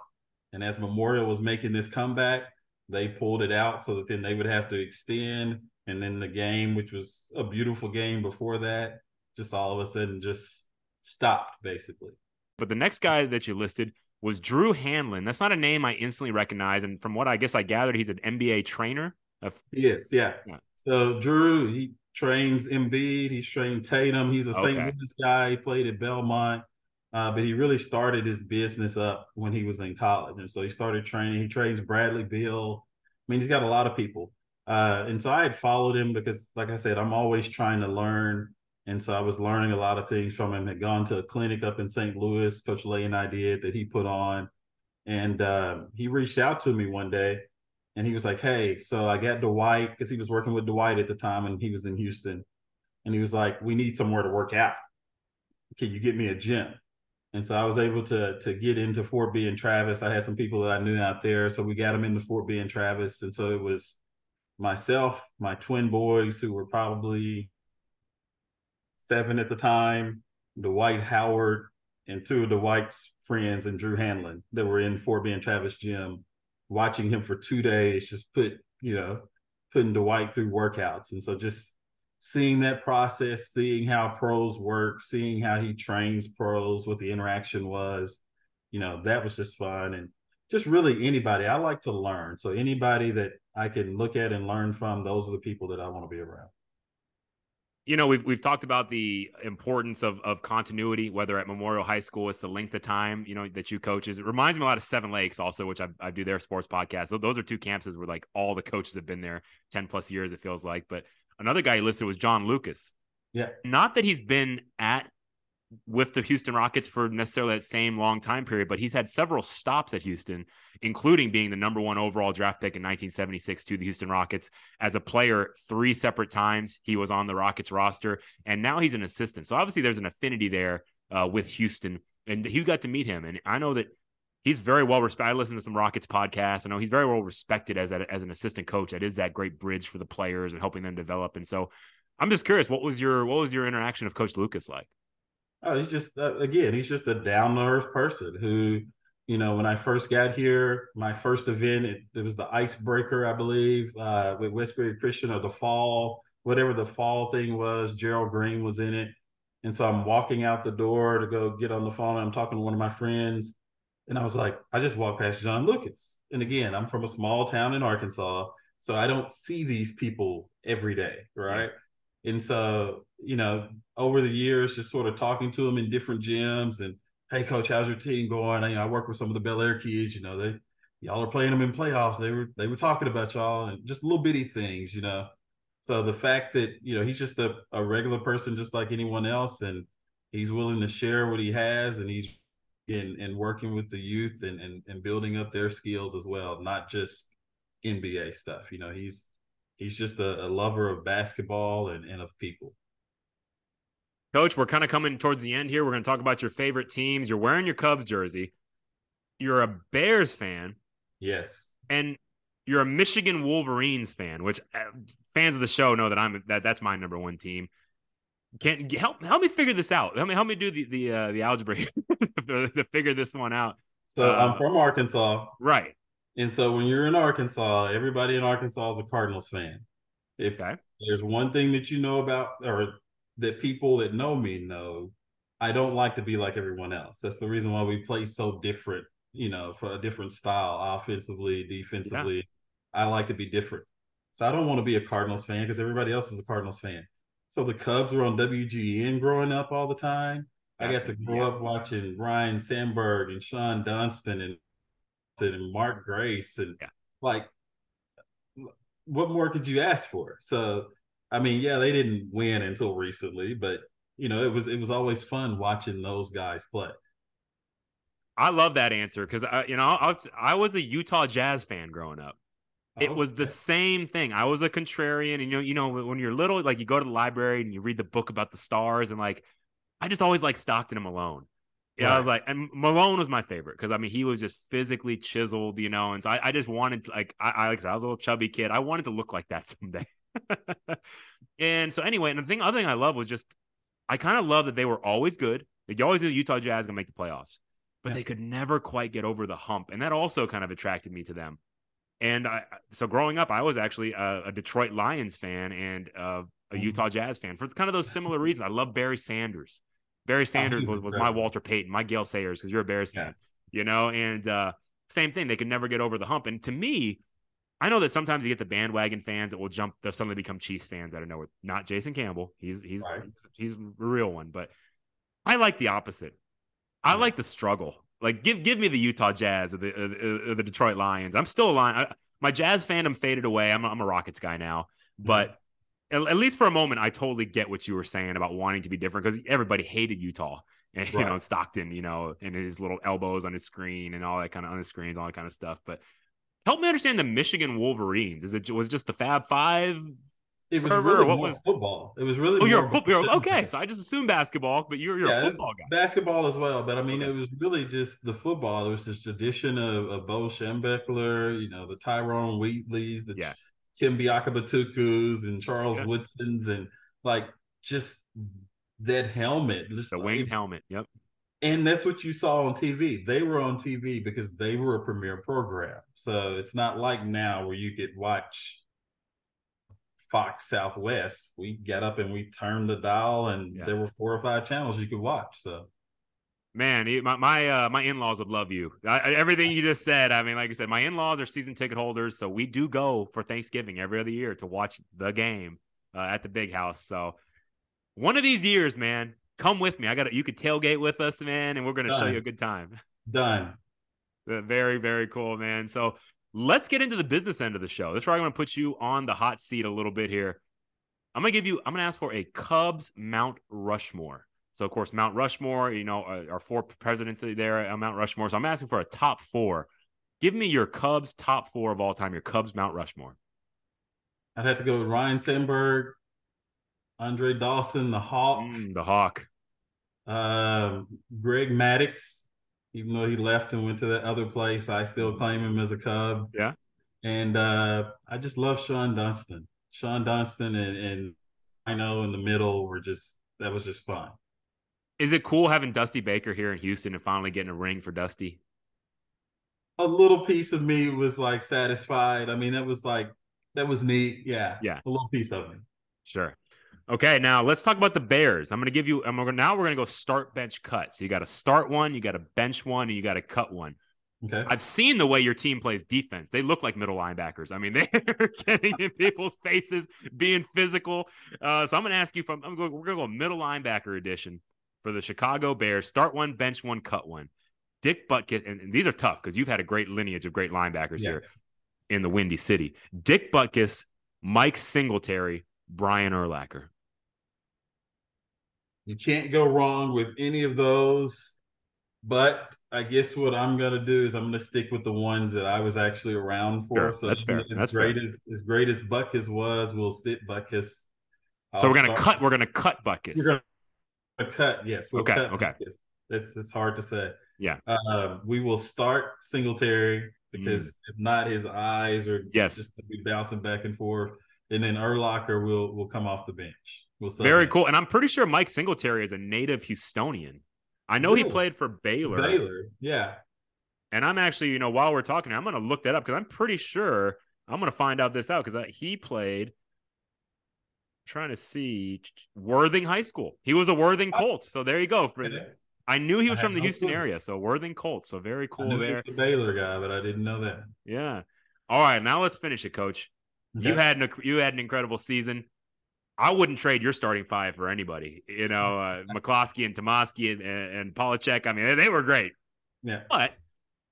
And as Memorial was making this comeback, they pulled it out so that then they would have to extend and then the game, which was a beautiful game before that, just all of a sudden just stopped basically. But the next guy that you listed was Drew Hanlen. That's not a name I instantly recognize, and from what I guess I gathered, he's an NBA trainer. Of- he is, yeah. yeah. So Drew, he trains Embiid. He's trained Tatum. He's a St. Louis guy. He played at Belmont. Uh, but he really started his business up when he was in college. And so he started training. He trains Bradley Beal. I mean, he's got a lot of people. Uh, and so I had followed him because, like I said, I'm always trying to learn. And so I was learning a lot of things from him. Had gone to a clinic up in St. Louis, Coach Lay and I did that he put on. And uh, he reached out to me one day and he was like, Hey, so I got Dwight because he was working with Dwight at the time and he was in Houston. And he was like, We need somewhere to work out. Can you get me a gym? And so I was able to to get into Fort Bend Travis. I had some people that I knew out there. So we got them into Fort Bend Travis. And so it was myself, my twin boys, who were probably seven at the time, Dwight Howard, and two of Dwight's friends and Drew Hanlen that were in Fort Bend Travis gym, watching him for two days, just put, you know, putting Dwight through workouts. And so just seeing that process, seeing how pros work, seeing how he trains pros, what the interaction was, you know, that was just fun. And just really anybody. I like to learn. So anybody that I can look at and learn from, those are the people that I want to be around. You know, we've we've talked about the importance of of continuity, whether at Memorial High School, it's the length of time, you know, that you coaches. It reminds me a lot of Seven Lakes also, which I, I do their sports podcast. So those are two campuses where like all the coaches have been there 10 plus years, it feels like. But another guy he listed was John Lucas. Yeah. Not that he's been at with the Houston Rockets for necessarily that same long time period, but he's had several stops at Houston, including being the number one overall draft pick in 1976 to the Houston Rockets. As a player, three separate times he was on the Rockets roster, and now he's an assistant. So obviously there's an affinity there uh, with Houston, and he got to meet him. And I know that he's very well respected. I listen to some Rockets podcasts. I know he's very well respected as a, as an assistant coach. That is that great bridge for the players and helping them develop. And so I'm just curious, what was your what was your interaction of Coach Lucas like? Oh, he's just uh, again, he's just a down to earth person who, you know, when I first got here, my first event, it, it was the icebreaker, I believe, uh, with Westbury Christian or the fall, whatever the fall thing was. Gerald Green was in it, And so I'm walking out the door to go get on the phone. I'm talking to one of my friends. And I was like, I just walked past John Lucas. And again, I'm from a small town in Arkansas. So I don't see these people every day. Right. And so, you know, over the years, just sort of talking to them in different gyms and, hey, coach, how's your team going? I, you know, I work with some of the Bellaire kids, you know, they, y'all are playing them in playoffs. They were, they were talking about y'all and just little bitty things, you know. So the fact that, you know, he's just a, a regular person, just like anyone else, and he's willing to share what he has and he's in, in working with the youth and, and, and building up their skills as well, not just NBA stuff. You know, he's, he's just a, a lover of basketball and, and of people. Coach, we're kind of coming towards the end here. We're going to talk about your favorite teams. You're wearing your Cubs jersey. You're a Bears fan. Yes. And you're a Michigan Wolverines fan, which uh, fans of the show know that I'm that that's my number one team. Can help help me figure this out. Help me help me do the the uh, the algebra to figure this one out. So uh, I'm from Arkansas, right? And so when you're in Arkansas, everybody in Arkansas is a Cardinals fan. If okay. there's one thing that you know about, or that people that know me know, I don't like to be like everyone else. That's the reason why we play so different, you know, for a different style, offensively, defensively. Yeah. I like to be different. So I don't want to be a Cardinals fan because everybody else is a Cardinals fan. So the Cubs were on WGN growing up all the time. I got to grow yeah. up watching Ryne Sandberg and Shawon Dunston and and Mark Grace and yeah. like what more could you ask for? So I mean, yeah, they didn't win until recently, but you know, it was it was always fun watching those guys play. I love that answer because I, you know, I, I was a Utah Jazz fan growing up. It okay. was the same thing. I was a contrarian, and you know, you know, when you're little, like you go to the library and you read the book about the stars, and like, I just always like Stockton and Malone. Yeah, right. I was like, and Malone was my favorite because I mean he was just physically chiseled, you know, and so I, I just wanted to, like I, I, I was a little chubby kid. I wanted to look like that someday. and so anyway, and the thing, other thing I love was just I kind of love that they were always good. Like always, the Utah Jazz gonna make the playoffs, but yeah. they could never quite get over the hump, and that also kind of attracted me to them. And I, so growing up, I was actually a, a Detroit Lions fan and uh, a mm-hmm. Utah Jazz fan for kind of those similar reasons. I love Barry Sanders. Barry oh, Sanders was, was my Walter Payton, my Gale Sayers, because you're a Bears fan, yeah. you know, and uh, same thing. They could never get over the hump. And to me, I know that sometimes you get the bandwagon fans that will jump, they'll suddenly become Chiefs fans out of nowhere. Not Jason Campbell. He's he's right. he's a real one. But I like the opposite. I yeah. like the struggle. Like give give me the Utah Jazz or the uh, the Detroit Lions. I'm still a Lion. I, my Jazz fandom faded away. I'm a, I'm a Rockets guy now, but at, at, least for a moment, I totally get what you were saying about wanting to be different because everybody hated Utah and right. you know Stockton, you know, and his little elbows on his screen and all that kind of on his screens, all that kind of stuff. But help me understand the Michigan Wolverines. Is it was just the Fab Five it was really what was football. It was really. Oh, you're a football. Okay, so I just assumed basketball, but you're you're yeah, a football guy. Basketball as well, but I mean, okay. it was really just the football. It was this tradition of, of Bo Schembechler, you know, the Tyrone Wheatleys, the yeah. Tim Biakabutukas, and Charles yeah. Woodsons, and like just that helmet, just the winged helmet. Yep. And that's what you saw on TV. They were on TV because they were a premier program. So it's not like now where you could watch Fox Southwest, we got up and we turned the dial, and yeah. there were four or five channels you could watch. So, man, my my uh, my in laws would love you. I, everything you just said. I mean, like I said, my in laws are season ticket holders, so we do go for Thanksgiving every other year to watch the game uh, at the big house. So, one of these years, man, come with me. I got you could tailgate with us, man, and we're gonna show you a good time. Done. Very, very cool, man. So Let's get into the business end of the show. That's where I'm going to put you on the hot seat a little bit here. I'm going to give you, I'm going to ask for a Cubs Mount Rushmore. So, of course, Mount Rushmore, you know, uh, our four presidents there at Mount Rushmore. So, I'm asking for a top four. Give me your Cubs top four of all time, your Cubs Mount Rushmore. I'd have to go with Ryne Sandberg, Andre Dawson, the Hawk. Mm, the Hawk. Uh, Greg Maddux, even though he left and went to that other place, I still claim him as a Cub. Yeah. And uh, I just love Shawon Dunston. Shawon Dunston and, and I know in the middle were just that was just fun. Is it cool having Dusty Baker here in Houston and finally getting a ring for Dusty? A little piece of me was like satisfied. I mean, that was like that was neat. Yeah. Yeah. A little piece of me. Sure. Okay, now let's talk about the Bears. I'm going to give you. I'm gonna, now we're going to go start, bench, cut. So you got to start one, you got to bench one, and you got to cut one. Okay. I've seen the way your team plays defense. They look like middle linebackers. I mean, they're getting in people's faces, being physical. Uh, so I'm going to ask you from. I'm going. We're going to go middle linebacker edition for the Chicago Bears. Start one, bench one, cut one. Dick Butkus, and, and these are tough because you've had a great lineage of great linebackers Yeah. here in the Windy City. Dick Butkus, Mike Singletary, Brian Urlacher. You can't go wrong with any of those. But I guess what I'm gonna do is I'm gonna stick with the ones that I was actually around for. Sure, so that's fair, As that's fair. great as as great as Butkus was, we'll sit Butkus. So we're gonna cut. We're gonna cut Butkus. We're gonna cut. Yes. We'll Okay, cut okay. That's that's hard to say. Yeah. Uh, we will start Singletary because if not, his eyes are Mm. Yes. just be bouncing back and forth, and then Urlacher will will come off the bench. We'll Very cool. And I'm pretty sure Mike Singletary is a native Houstonian. I know he played for Baylor. Baylor. Yeah. And I'm actually, you know, while we're talking, I'm going to look that up because I'm pretty sure I'm going to find out this out because he played. Trying to see Worthing High School. He was a Worthing oh. Colt. So there you go. For I knew he was from the no Houston clue. area. So Worthing Colt. So very cool knew he there. was a Baylor guy, but I didn't know that. Yeah. All right. Now let's finish it, Coach. You had an you had an incredible season. I wouldn't trade your starting five for anybody. You know, uh, McCloskey and Tomaski and, and, and Polachek. I mean, they, they were great. yeah. But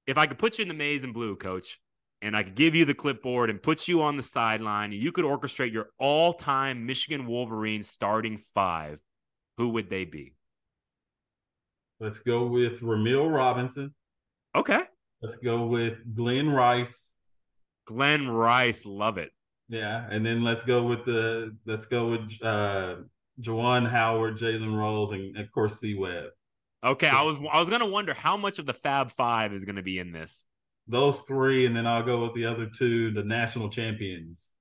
if I could put you in the maize and blue, Coach, and I could give you the clipboard and put you on the sideline, and you could orchestrate your all-time Michigan Wolverine starting five, who would they be? Let's go with Rumeal Robinson. Okay, Let's go with Glen Rice. Glen Rice, love it. Yeah, and then let's go with the let's go with uh Juwan Howard, Jalen Rose, and of course C Webb. Okay, I was I was gonna wonder how much of the Fab Five is gonna be in this. Those three, and then I'll go with the other two, the national champions,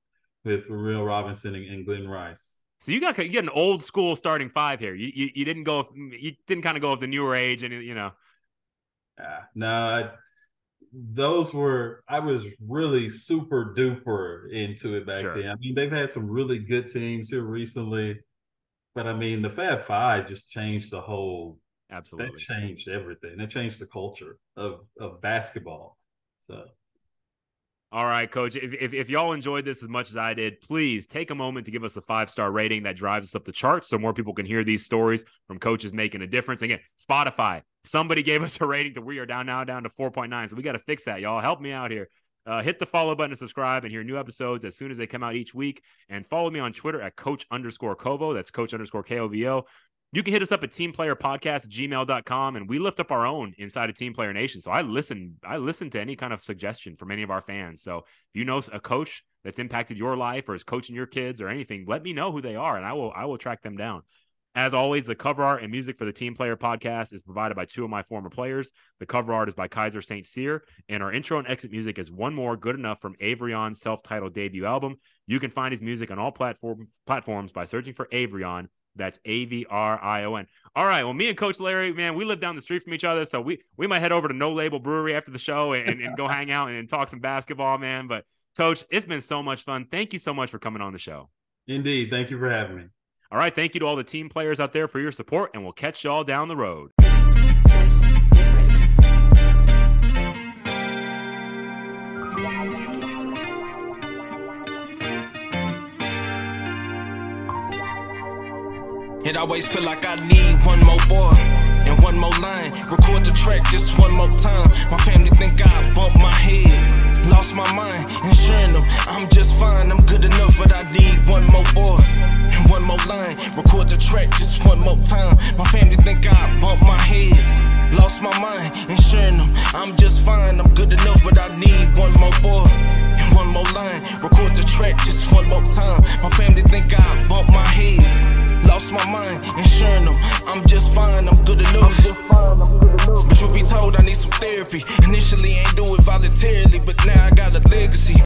with Real Robinson and, and Glen Rice. So you got you get an old school starting five here. You you, you didn't go you didn't kind of go with the newer age and you know Yeah, no, I, those were I was really super duper into it back Sure. then. I mean, they've had some really good teams here recently, but I mean, the Fab Five just changed the whole. Absolutely. That changed everything. That changed the culture of of basketball. So All right, coach. If, if, if y'all enjoyed this as much as I did, please take a moment to give us a five star rating that drives us up the charts so more people can hear these stories from coaches making a difference. Again, Spotify, somebody gave us a rating that we are down now down to 4.9. So we got to fix that, y'all. Help me out here. Uh, hit the follow button and subscribe and hear new episodes as soon as they come out each week. And follow me on Twitter at coach underscore Kovo. That's coach underscore K O V O. You can hit us up at teamplayerpodcast gmail.com and we lift up our own inside of Team Player Nation. So I listen, I listen to any kind of suggestion from any of our fans. So if you know a coach that's impacted your life or is coaching your kids or anything, let me know who they are and I will I will track them down. As always, the cover art and music for the Team Player podcast is provided by two of my former players. The cover art is by Kaiser St. Cyr, and our intro and exit music is One More Good Enough from Avrion's self titled debut album. You can find his music on all platform platforms by searching for Avrion. That's A V R I O N. All right. Well, me and Coach Larry, man, we live down the street from each other, so we we might head over to No Label Brewery after the show and, and go hang out and talk some basketball, man. But Coach, it's been so much fun. Thank you so much for coming on the show. indeed, thank you for having me. All right. Thank you to all the team players out there for your support, and we'll catch y'all down the road. It always feel like I need one more boy and one more line. Record the track just one more time. My family think I bumped my head, lost my mind, ensuring them I'm just fine. I'm good enough, but I need one more boy and one more line. Record the track just one more time. My family think I bumped my head, lost my mind, ensuring them I'm just fine. I'm good enough, but I need one more boy and one more line. Record the track just one more time. My family think I bumped my head. Lost my mind, ensuring them I'm just fine, I'm good enough. But truth be told, I need some therapy. Initially, ain't do it voluntarily, but now I got